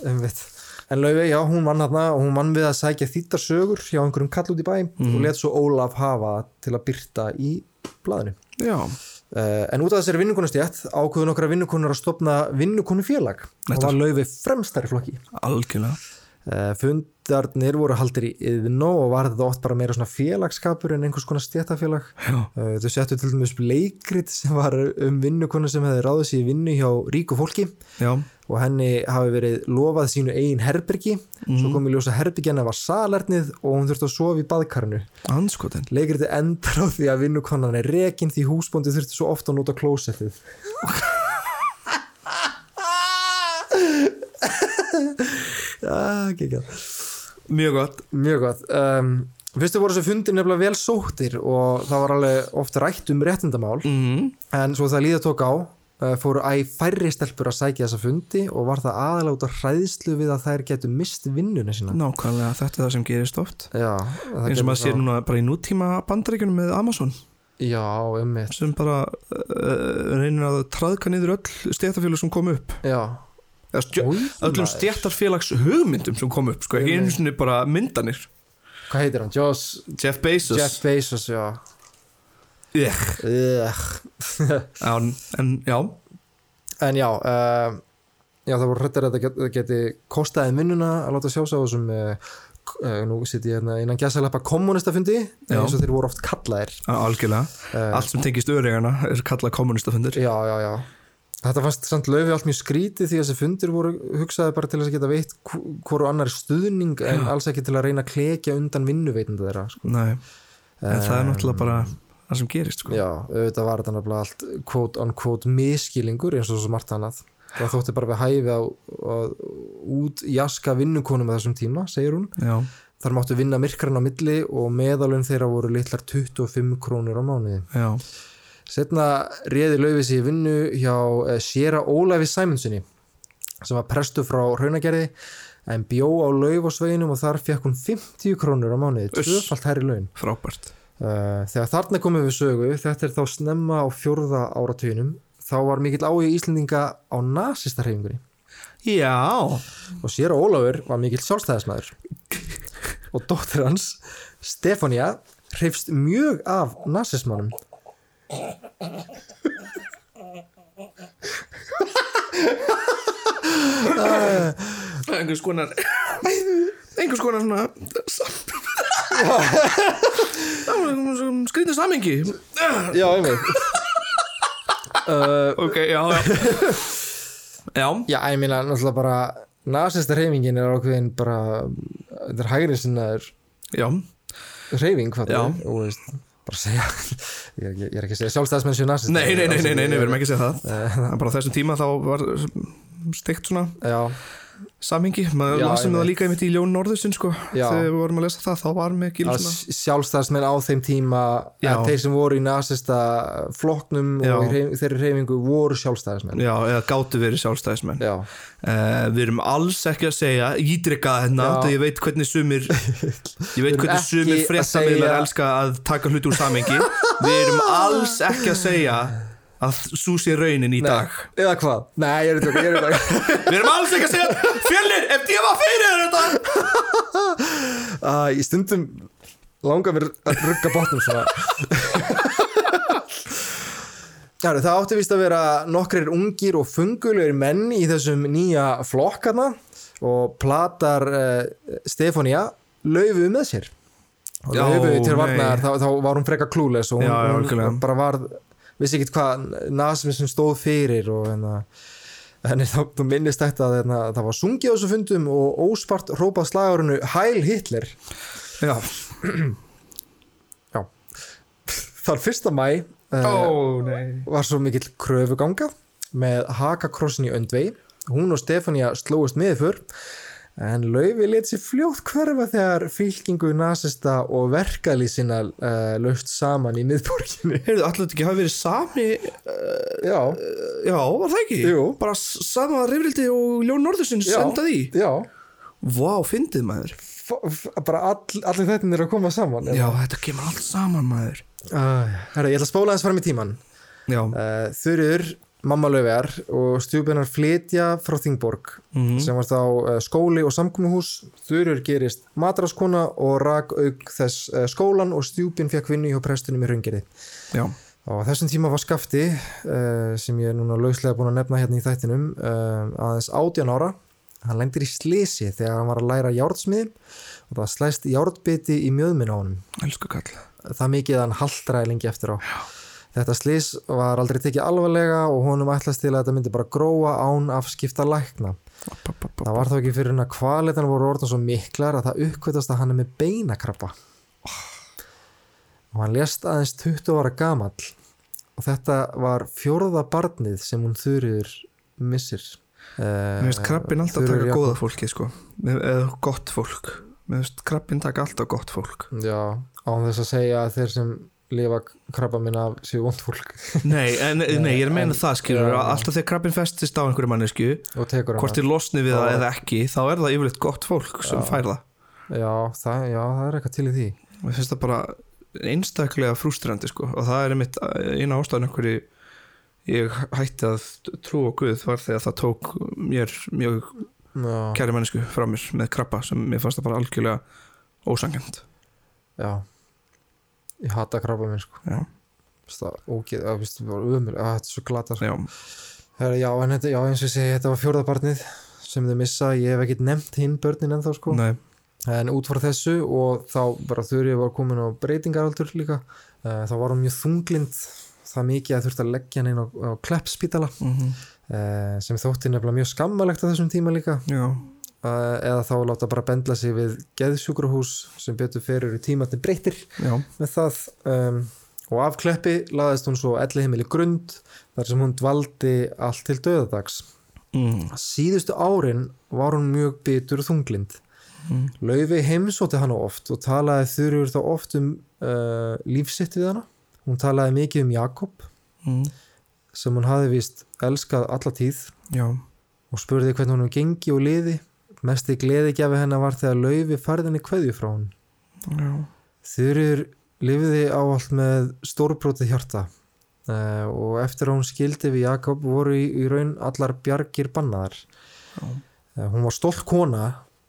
Einmitt. En Laufey, já, hún vann hérna og hún vann við að sækja þýttar sögur hjá einhverjum kall út í bæ. Mhm. og let svo Ólaf hafa til að byrta í blaðinu. Já, en út af þessari vinnukonustjætt ákveðu nokkra vinnukonur að stopna vinnukonufélag og var Laufey fremstari flokki. algjörlega. Uh, fundarnir voru haldir í yðnó og var þetta oft bara meira svona félagskapur en einhvers konar stjættafélag. Uh, þau settu til dæmis leikrit sem var um vinnukonu sem hefði ráðið sér í vinnu hjá ríku fólki. Já, og henni hafi verið lofað sínu eigin herbergi. Svo kom í ljósa herbergina var salernið og hún þurfti að sofa í baðkarnu anskotin leikriti endar á því að vinnukonan er rekin því húsbóndi þurfti svo ofta að nota klósettið. Ah, Mjög gott. Mjög gott. Um, fyrstu voru þessu fundir nefnilega vel sóttir og það var alveg oft rætt um réttindamál. Mm. En svo það líða tók á fóru æ færri stelpur að sækja þessa fundi og var það af hræðslu við að þær getur mist vinnuna sína. Nákvæmlega, þetta er það sem gerist oft. Já, eins og maður sér núna bara í nútíma bandaríkjunum með Amazon. Já, um sem bara uh, reynir að traðka niður öll stéttarfélag sem kom upp. Já. Új, öllum stjættarfélags hugmyndum sem kom upp sko, einu sinni bara myndanir. Hvað heitir hann? Joss, Jeff Bezos. Jeff Bezos, já. En, en já, En já, uh, já það voru hrættir að það geti, kostaði vinnuna að láta sjá sig á þessum uh, uh, nú sitt ég hérna innan gæsaleppa kommunistafundi Já. eins og þeir voru oft kallaðir algjörlega uh, allt sem tengist öryggana er kallað kommunistafundir Já, já, já. Þetta fannst samt löfi allt mjög skrítið því að þessi fundir voru hugsaði bara til að geta veitt hv- hvoru annar stuðning en alls ekki til að reyna að klekja undan vinnuveitenda þeirra. Sko. Nei, en það er náttúrulega bara það sem gerist sko. Já, auðvitað var þetta nefnilega allt quote on quote miskilingur eins og svo margt annað. Það þótti bara við hæfi á, að út jaska vinnukonum á þessum tíma, segir hún. Já, Þar máttu vinna myrkarinn á milli og meðalun þeirra voru litlar 25 krónur á mánuði. já, Setna réði laufið sér í vinnu hjá uh, Sjera Ólafi Sæmundssoni sem var prestu frá Raunagerði en bjó á lauf og sveginum og þar fekk hún 50 krónur á mánuði, tvöfalt herri laun. frábært Eh, þegar þarna komum við sögu, þetta er þá snemma á fjörða áratöginum, þá var mikill áhuga í Íslendinga á nazistarhefingunni. Já. Og sér og Ólafur var mikill sjálfstæðismæður. Og dóttir hans, Stefania, hreifst mjög af nazismannum. Það er einhvers konar, einhvers konar svona skrýtið samingi já, einmitt uh, ok, já já. Já, já, ég meina náttúrulega bara nasista reyfingin er ákveðin bara þetta er hægri sinnaður já, reyfing hvað það er og veist, bara segja ég, ég, ég er ekki að segja sjálfstæðismenn séu nasista nei, nei, nei, nei, nei, nei, við erum ekki að segja það. Bara þessum tíma þá var steikt svona. Já, samingi, maður lasum það líka í Ljón Norðursin sko, Já. þegar við vorum að lesa það þá var mikil að svona sjálfstæðismenn á þeim tíma þeir sem voru í nasista flokknum Já. og reyf, þeirri reyfingu voru sjálfstæðismenn. Já, eða gátu verið sjálfstæðismenn. Já, Uh, við erum alls ekki að segja ídrykka hérna, ég veit hvernig sumir ég veit hvernig sumir að fréttamiðlar segja- elska að taka hluti úr samengi við erum alls ekki að segja að svo sé raunin í dag. Eða hvað? Nei, ég er þetta, við erum alls ekki að segja fjölnir, ef ég var fyrir þetta uh, í stundum langar mér að rugga Já, það átti vist að vera nokkrir ungir og fungulegir menn í þessum nýja flokkarna og platar uh, Stefania laufu með sér. Og Já, laufu til nei. varnar þá, þá var hún freka klúles og hún, Já, hún bara var vissi ekki hvað nasism stóð fyrir og hérna Henni þá þú minnist þetta að hérna, það var sungið á þessu fundum og óspart rópað slagurinu Heil Hitler. Já, Já. Þar fyrsta mæ uh, ó nei. var svo mikill kröfuganga með hakakrossin í öndvegi. Hún og Stefania slóist með fyrr en Laufi let sér fljótt hverfa þegar fylkingu nasista og verkali sinna uh, löst saman í miðborginni. Heyrðu, þetta ekki hafi verið sami já, já, var það ekki? Jú. bara sama reyfrildi og Ljón Norðursin Já. senda því já. Vá, fyndið maður. F bara all, allir þetta er að koma saman já, þetta kemur allt saman maður. Uh, herra, ég ætla að spóla þess fram í tíman já, uh, Þurur, mamma Laufiar og stjúpinar flytja frá Þingborg Mhm. sem var þá uh, skóli og samkomuhús. Þurur gerist matraskona og rak auk þess uh, skólan og stjúpin fekk vinnu hjá prestunum í raungerði já, og þessum tíma var skafti uh, sem ég er núna lauslega búin að nefna hérna í þættinum aðeins 18 ára. Hann lendir í slisi þegar hann var að læra járnsmiðum og það slæst járnbiti í mjöðminn á kall það mikið að hann haldraði lengi eftir á þetta slís var aldrei tekið alvarlega og honum ætlast til að þetta myndi bara gróa án af skipta lækna. Það var þá ekki fyrir hann að kvalitan voru orðan svo miklar að það uppkvötast að hann er með beinakrabba og hann lést aðeins 20 ára gamall. Og þetta var fjórða barnið sem hún þurriður missir. Mér finnst krabbin alltaf Þuríður taka góða fólki sko. Eða gott fólk. Mér finnst krabbin taka alltaf gott fólk. Já, án þess að segja að þeir sem lifa krabba minna af séu vond fólk. Nei, en, nei, ég er að meina en- það skilur já. alltaf þegar krabbin festist á einhverju mannesku og hvort þið losni við það eða ekki þá er það yfirleitt gott fólk sem Já. fær það. Já það, já, það er eitthvað til í því. Mér finnst það bara einstaklega frústrandi sko og það er einmitt eina ástæðan einhverju ég hætti að trú á Guð var þegar það tók mér mjög kæri mannesku frá mér með krabba sem mér fannst það bara algjörlega ósangjönd já ég hata krabba minn sko það bara umur að þetta er svo glata sko. já, já, en þetta, já, eins og ég segi, þetta var fjórðabarnið sem þau missa, ég hef ekkert nefnt hinn börnin ennþá sko, nei. En út frá þessu og þá bara þurrið var komin á breytingaraldur líka, uh, þá var hún mjög þunglind það mikið að þurfti að leggja hann inn á, á kleppspítala mm uh, sem þótti nefnilega mjög skammalegt á þessum tíma líka. Já, eða þá láta bara bendla sig við geðsjúkrahús sem betur fyrir í tímatni breytir já, með það. Um, og af kleppi laðist hún svo elli heimili grund þar sem hún dvaldi allt til döðadags mm. síðustu árin var hún mjög bitur þunglind Mm. Laufi heimsóti hana oft og talaði þurfur þá oft um uh, lífsitt við hana. Hún talaði mikið um Jakob Mm. sem hún hafi vist elskað alla tíð já, og spurði hvernig hún gengi og liði mesti gleðigjafi hennar var þegar Laufi færðinni kveðju frá hún já, Þurur lifiði áallt með stórbrótið hjarta uh, og eftir að hún skildi við Jakob voru í, í raun allar bjargir bannaðar. Uh, hún var stolt kona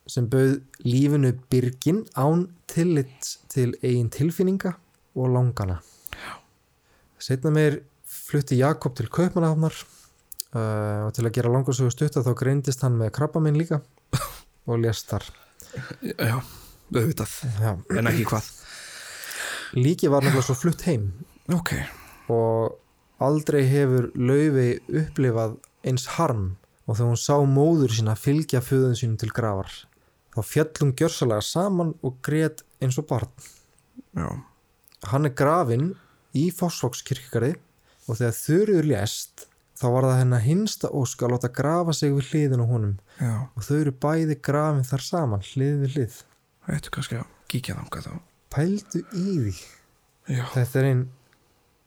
sem bauð lífinu byrgin án tillit til eigin tilfinninga og langana. Setna meir flutti Jakob til Kaupmannahafnar uh, og til að gera langarsögu stutta þá greindist hann með krabba minn líka og lést þar Já, auðvitað. Já. En ekki hvað. Líki var nefnilega svo flutt heim. Ok, og aldrei hefur Laufey upplifað eins harm. Og þegar hún sá móður sína fylgja föðun sínum til grafar þá fjallum gjörsalega saman og grét eins og barn. Já, hann er grafinn í Fossvókskirkjari og þegar Þurriður lést þá var það hennar hinsta ósk að láta grafa sig við hliðin á honum. Já. Og þau eru bæði grafin þar saman hlið við hlið. Þetta kannski að kíkja þangað þá? Pældu í því. Já, þetta er einn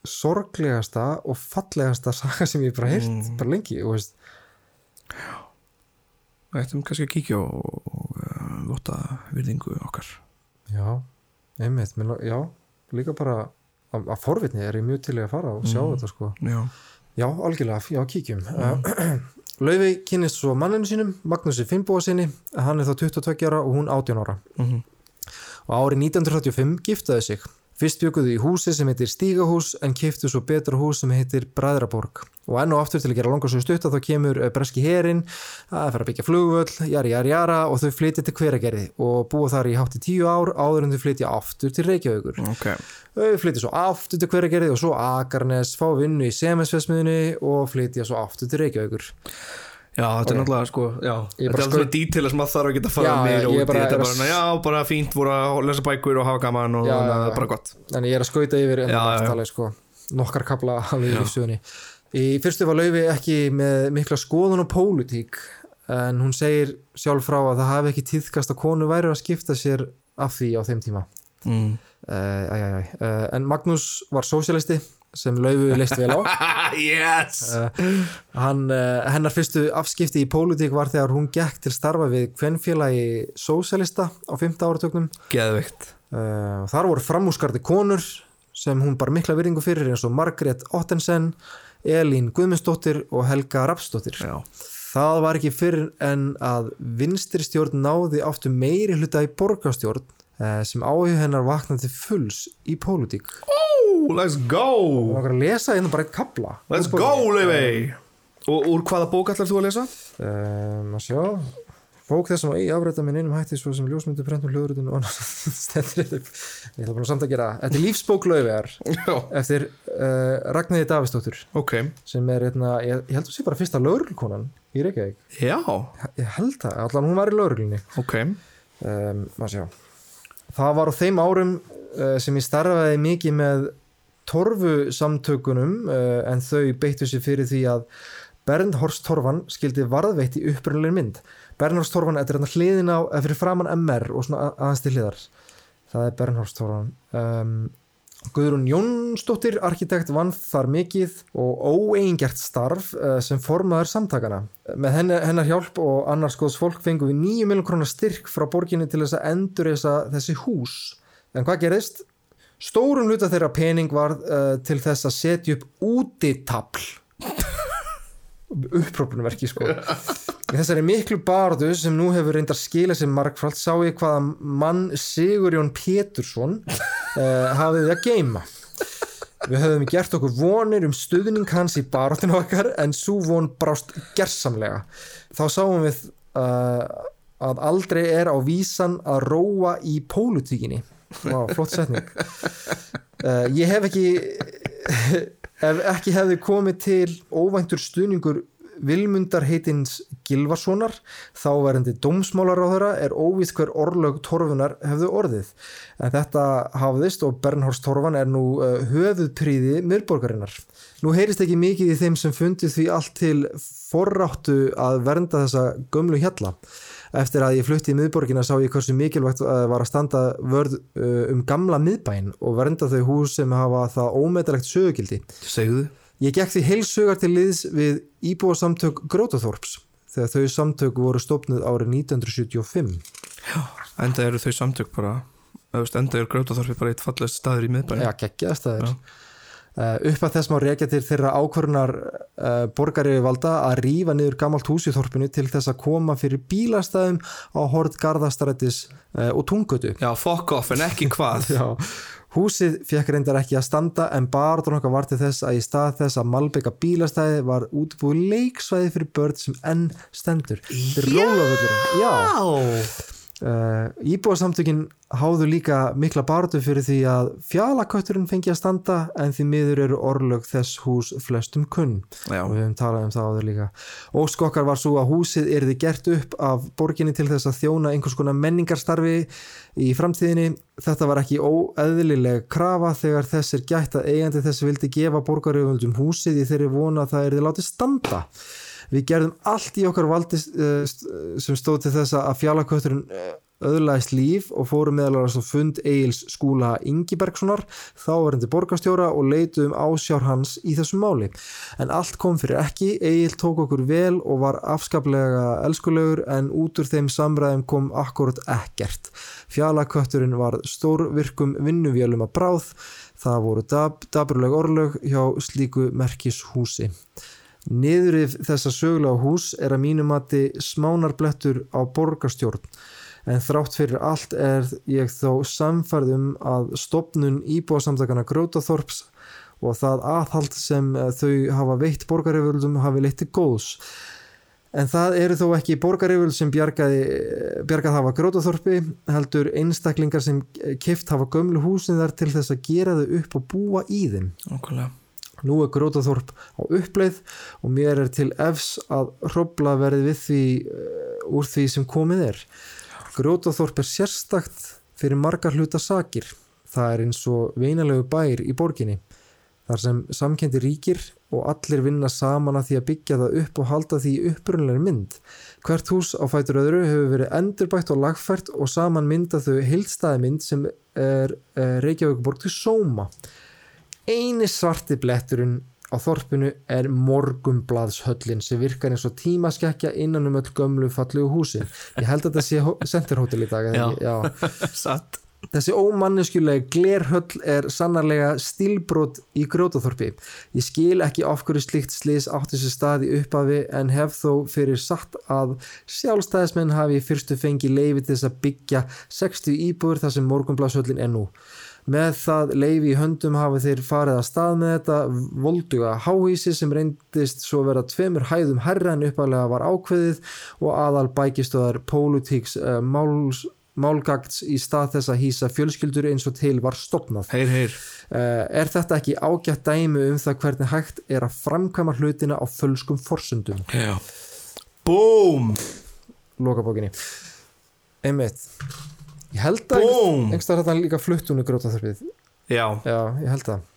sorglegasta og fallegasta saga sem ég bara heyrt Mm. bara lengi og veist, ættum kannski að kíkja og, og uh, votta virðingu okkar. Já, einmitt. Já, líka bara að, að forvitni er ég mjög til að fara og sjá Mm. þetta sko. Já, já, algjörlega, já, kíkjum. Mm. Laufey kynist svo manninu sínum Magnúsi Finnbóa sinni, hann er þá 22 ára og hún 18 ára. Mm og árið 1935 giftaði sig Fyrst bjökuðu í húsi sem heitir Stígahús en kiftu svo betra hús sem heitir Bræðraborg. Og enn og aftur til að gera langar svo stutt að þá kemur eh, breski herin að fara að byggja flugvöll, jari, jari, jara og þau flytja til hveragerði og búa þar í hátti tíu ár áður en þau flytja aftur til Reykjavíkur. ok Þau flytja svo aftur til hveragerði og svo Akarnes, fá vinnu í Semensfesmiðunni og flytja svo aftur til Reykjavíkur. Já, þetta er Ok. náttúrulega sko, já, þetta er alltaf dítil sem maður þarf að geta að fara í, bara þetta er er að bara, svona, já, bara fínt voru að lesa bækur og hafa gaman og þannig að það er bara gott. En ég er að skauta yfir en það er alveg sko. Nokkar kapla alveg í lífsögunni í fyrstu var Laufi ekki með mikla skoðun og pólitík en hún segir sjálf frá að það hafi ekki tíðkast að konu væri að skipta sér af því á þeim tíma. Mm. uh, æ, æ, æ. Uh, en Magnús var sósialisti sem Laufi leist vel á Yes uh, hann, uh, hennar fyrstu afskipti í pólitík var þegar hún gekk til starfa við kvenfélagi sósialista á 5. áratögnum Geðveikt Uh, þar voru framúskarði konur sem hún bar mikla virðingu fyrir eins og Margrét Ottensen, Elín Guðmundsdóttir og Helga Rapsdóttir. Já, Það var ekki fyrir en að vinstri stjórn náði áttu meiri hluta í borgarstjórn sem áhug hennar vaknaði til fulls í pólitík. Ooh, let's Og go okkar að lesa hérna bara eitt kabla. Let's go, Leifey Og úr hvaða bók ætlar þú að lesa? Um, að sjá. Bók þessum að eigi afræta minn einum hætti svo sem ljósmyndu, prentum, hljóðrutun og annars stendur þetta ég ætla bara samt að gera þetta er lífsbók Já, eftir uh, Ragnæði Davistóttur ok. Sem er hérna, ég, ég held að sé bara fyrsta lögreglkonan í Reykjavík. Já, ég held það, allan hún var í lögreglunni. Ok. Um, það var á þeim árum uh, sem ég starfaði mikið með torfu samtökunum uh, en þau beittu sér fyrir því að Bernhorst Torfan skildi varðveitt í upprunnilegin mynd. Bernhorst Torfan, þetta er hérna hliðin á eða fyrir framann MR og svona að- aðeins til hliðar. Það er Bernhorst Torfan. Um, Guðrún Jónsdóttir arkitekt vann þar mikið og óeingert starf uh, sem formaður samtakana með hennar, hjálp og annars góðs fólk fengum við 9 miljón krónar styrk frá borginni til þess að endur þessi hús. En hvað gerist? Stórum hluta þeirra pening var uh, til þess að setja upp útitafl. Upprópunverki sko í þessari miklu barðu sem nú hefur reyndar skila sem markfald sá ég hvaða mann Sigurjón Pétursson uh, hafið að geima við höfum gert okkur vonir um stuðning hans í barðinu okkar en svo von brást gersamlega. Þá sáum við uh, að aldrei er á vísan að róa í pólutíkinni Vá, flott setning. Uh, ég hef ekki ef ekki hefði komið til óvæntur stuðningur Vilmundar heitins Gilvarssonar þá verðandi dómsmálaráðara er óvíð hver orðlög torfunar hefðu orðið en þetta hafðist og Bernhorst Torfan er nú uh, höfuðpríði miðborgarinnar. Nú heyrist ekki mikið í þeim sem fundið því allt til forráttu að vernda þessa gömlu hjalla. Eftir að ég flutti í miðborgina sá ég hversu mikilvægt uh, var að standa vörð uh, um gamla miðbæin og vernda þau hús sem hafa það ómetalegt sögugildi. Segðu Ég gekk því heilsugar til liðs við íbúasamtök Grótaþorps þegar þau samtök voru stopnuð árið 1975. Enda eru þau samtök bara Enda eru Grótaþorfi bara eitt fallegst staður í miðbæn Já, er. Uh, upp að þess má reykja til þeirra ákvörunar uh, borgari valda að rífa niður gamalt hús í þorpinu til þess að koma fyrir bílastæðum á hort garðastrættis uh, og tungötu Já, fuck off, en ekki hvað. Já, húsið fekk reyndar ekki að standa en barður okkar var til þess að í stað þess að malbygga bílastæði var útbúið leiksvæði fyrir börn sem enn stendur. Rólafvöllurinn. Já, Uh, íbúasamtökin háðu líka mikla barðu fyrir því að fjalakötturinn fengi að standa en því miður eru orlög þess hús flestum kunn. Já. og við hefum talað um það áður líka. Óskokkar var svo að húsið erði gert upp af borginni til þess að þjóna einhvers konar menningarstarfi í framtíðinni. Þetta var ekki óeðlileg krafa þegar þess er gætt að eigandi þess vildi gefa borgaröfundum húsið í þeirri vona að það erði látið standa Við gerðum allt í okkar valdi uh, sem stóð til þess að fjallakötturinn uh, öðlaðist líf og fórum meðal fund Egil's skúla Ingibergssonar þá verðandi borgarstjóra og leituðum ásjár hans í þessum máli. En allt kom fyrir ekki, Egil tók okkur vel og var afskaplega elskulegur en út úr þeim samræðum kom akkurat ekkert. Fjallakötturinn var stórvirkum vinnuvélum að bráð, það voru dab, daburleg orlög hjá slíku merkishúsi. Niðurif þessa sögulega hús er að mínum mati smánarblettur á borgarstjórn en þrátt fyrir allt er ég þó samfærðum að stopnun íbúasamtakana Grótaþorps og það aðhald sem þau hafa veitt borgariföldum hafi leitt til góðs. En það eru þó ekki borgariföld sem bjargaði, bjargað hafa Grótaþorpi heldur einstaklingar sem kift hafa gömlu húsin þar til þess að gera þau upp og búa í þeim. Okkurlega Nú er Grótaþorp á uppleið og mér er til efs að hrópla verði við því uh, úr því sem komið er. Grótaþorp er sérstakt fyrir margar hluta sakir. Það er eins og veinalegu bær í borginni. Þar sem samkendi ríkir og allir vinna saman að því að byggja það upp og halda því upprunlega mynd. Hvert hús á fætur öðru hefur verið endurbætt og lagfært og saman mynda þau heilstæði mynd sem er uh, Reykjavíkuborg til sóma eini svarti bletturinn á þorpinu er morgumbladshöllin sem virkar eins og tímaskekkja innan um öll gömlu fallegu húsi ég held að þetta sé centerhótel í dag Já. Já. Satt. Þessi ómanneskjulega glerhöll er sannarlega stílbrot í grótaþorpi ég skil ekki af hverju slíkt slis átti sér stað í upphafi en hef þó fyrir satt að sjálfstæðismenn hafi fyrstu fengi leifi til þess að byggja 60 íbúður þar sem morgumbladshöllin er nú með það leifi í höndum hafa þeir farið að stað með þetta volduga háhísi sem reyndist svo vera tveimur hæðum herra en uppalega var ákveðið og aðal bækistöðar pólutíks uh, máls málgagts í stað þess að hýsa fjölskyldur eins og til var stopnað. Heyr, heyr Uh, er þetta ekki ágætt dæmi um það hvernig hægt er að framkvæma hlutina á fölskum forsundum? Já Búm Lokabókinni. Einmitt. Ég held að einhverstað þetta líka flutt hún í grótaþörfið. Já Já, ég held það.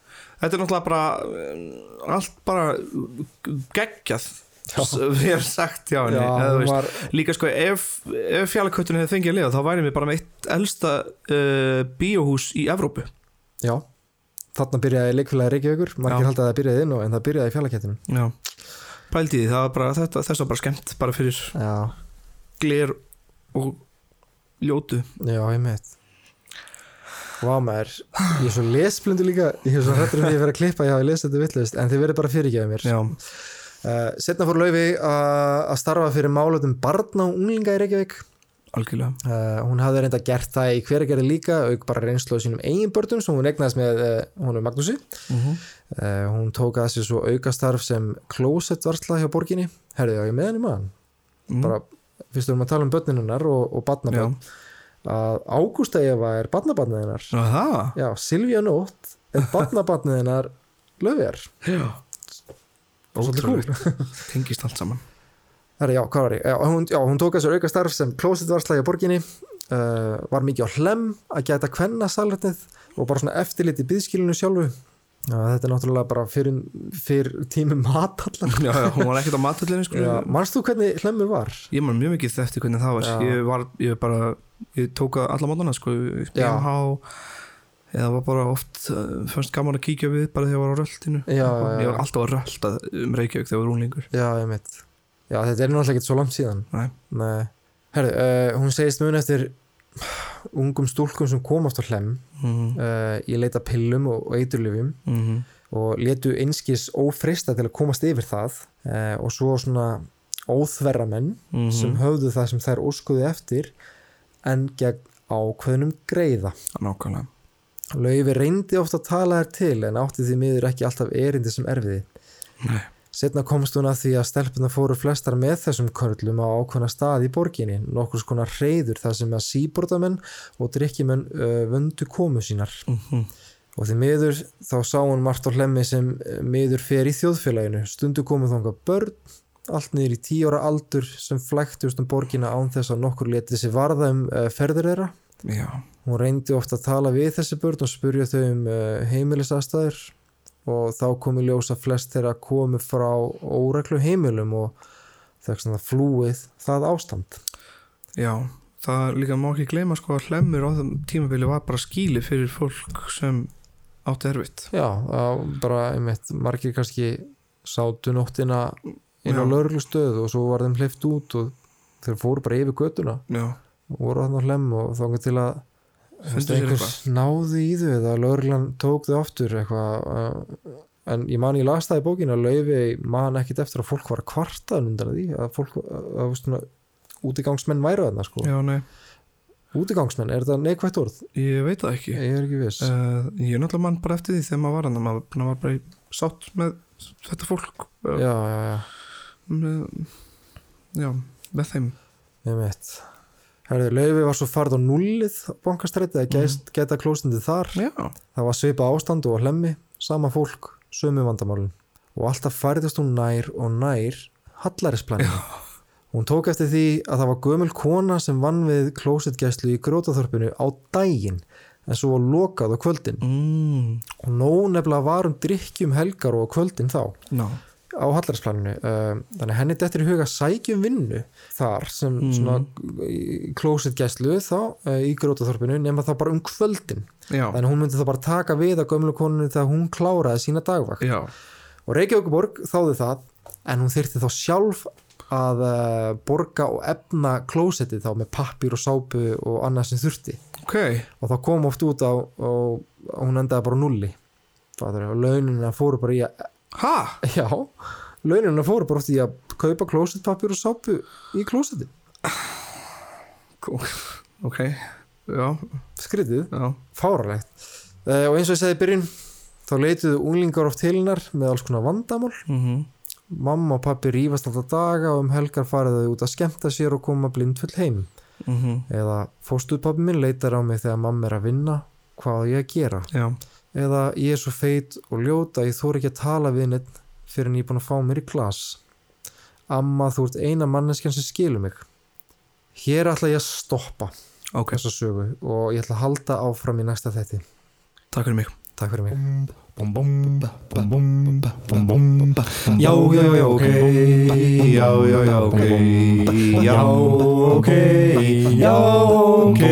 Þetta er náttúrulega bara eh, allt bara geggjað Já. við erum sagt henni Já, hún veist, var, líka sko ef, ef fjallaköttunni hefði fengið að liða þá væri við bara með eitt elsta uh, bíóhús í Evrópu já, þarna byrjaði leikfélagi Reykjavíkur, margir Já. haldi að það byrjaði inn og en það byrjaði í fjallakettinum. Já Pældi því, það var bara, þetta, þess var bara skemmt bara fyrir Já, gler og ljótu já, ég meit. Vá maður, ég er svo lesblindu líka, ég er svo hrættur um því að vera að klippa, ég hafi lesið þetta villust, en þið verður bara fyrirgefið mér. Uh, setna fór Laufi að starfa fyrir málutum barna og unglinga í Reykjavík. Uh, hún hafði reynda gert það í hveragerði líka, auk bara reynslu á sínum eigin börnum sem hún egnaðist með uh, hún er Magnúsi. uh -huh. Uh, hún tók að svo aukastarf sem klósettvarsla hjá borginni. Herði, já, ég með henni maður. mm. bara fyrst erum að tala um börninunnar og, og barnabörn að Ágústa Eva er Það? já, Silvía Nótt er Já. Svolítið Ótrúlegt. Tengist allt saman. Herra, já? Já, hún, já, hún tók að sér auka starf sem klósitvarsla í borginni uh, var mikið á hlem að gæta kvenna salertið og bara svona eftirlit í byðskilinu sjálfu já, þetta er náttúrulega bara fyrir, fyrir tími matallar Já, já, hún var ekkert á matöllinu sko já, manst þú hvernig hlemur var? Ég man mjög mikið eftir hvernig það var Já. Ég var, ég bara, ég tók að alla mótana sko upp í Já. MH eða var bara oft uh, fannst gaman að kíkja við bara þegar ég var á röldinu Já, Ég var alltaf að rölda um Reykjavík þegar ég var úlingur já, ég mitt já, þetta er náttúrulega ekki svo langt síðan Nei. Nei. Herðu, uh, hún segist mun eftir ungum stúlkum sem kom aftur hlem mm uh, í leita pillum og, eiturlifjum -hmm. og letu einskis ófrista til að komast yfir það uh, og svo svona óþverra menn Mhm. sem höfðu það sem þær óskuðu eftir en gegn ákveðnum greiða nákvæmlega Laufi reyndi ofta að tala þær til en átti því miður ekki alltaf erindi sem erfiði. Nei. Setna komst hún að því að stelpuna fóru flestar með þessum körlum á ákveðna stað í borginni, nokkur skona reyður þar sem að síbordamenn og drikkjumenn uh, vöndu komu sínar. Mhm. Og því miður þá sá hún margt á hlemmi sem uh, miður fer í þjóðfélaginu. Stundu komu þangað börn, allt niður í tíu ára aldur sem flæktust um borgina án þess að nokkur letið sér varða um uh, ferður þeirra. já, Hún reyndi ofta að tala við þessi börn og spurja þau um heimilisastæður og þá komi ljós að flest þeirra komu frá óreglu heimilum og þess að flúið það ástand. já það líka má ekki gleyma sko að hlemmur á þeim tímabili var bara skýli fyrir fólk sem átti erfitt Já, að bara einmitt, margir kannski sátu nóttina inn á Já. lauruglustöð og svo var þeim hleyft út og þeir fóru bara yfir götuna já, og voru á hlem og þá til að einhvers náði í þau eða lauruglan tók þau aftur eitthvað uh, en ég man ég las það í bókinu að laufi man ekkit eftir að fólk var að kvarta undan því að fólk að, að, að útigangsmenn væru þarna sko. Já, nei. Útigangsmenn, er þetta neikvætt orð? ég veit það ekki. Ég er ekki viss. Uh, ég er náttúrulega mann bara eftir því þegar maður var hann maður, var bara sátt með þetta fólk uh, Já, já, já, með, já, með þeim. Ég veit laufi var svo farð á nullið bankastræti að gæst, geta klóstundið þar. Já, Það var svipa ástand og hlemmi, sama fólk, sömu vandamálun og alltaf færðist hún nær og nær hallarisplæninu. Hún tók eftir því að það var gömul kona sem vann við klósitgæslu í grótaþorpinu á daginn en svo var lokað á kvöldin. Mm, og nóg nefnilega var um drikkjum helgar og kvöldin þá. Ná á hallarinsplaninu þannig að henni dettur í huga sækjum vinnu þar sem Mhm. svona klósitgæslu þá eh, í grótaþorpinu nema þá bara um kvöldin. Já, þannig hún myndi þá bara taka við að gömlu konunni þegar hún kláraði sína dagvakt. Já, og Reykjavíkuborg þáði það en hún þyrfti þá sjálf að uh, borga og efna klósettið þá með pappir og sápu og annað sem þurfti. Ok. Og það kom oft út á og hún endaði bara nulli og launina fóru bara í að ha, já, launina fóru bara oft í að kaupa klósettpappir og sápu í klósettið, ok já, skritið já, fáralegt uh, og eins og ég segi byrjun þá leituðu unglingar oft til hennar með alls konar vandamál. Mhm. Mamma og pappi rífast alltaf daga og um helgar farið þau út að skemmta sér og koma blindfull heim. mhm, Eða fóstuðpappi minn leitar á mig þegar mamma er að vinna, hvað ég að gera? já, Eða ég er svo feit og ljóta, ég þór ekki að tala við neitt fyrir en ég er búin að fá mér í glas. Amma, þú ert eina manneskjan sem skilur mig. Hér ætla ég að stoppa ok, þessa sögu og ég ætla að halda áfram í næsta þetti. takk fyrir mig Takk fyrir mig. Já, já, já, ok Já, já, já, ok Já, ok Já, ok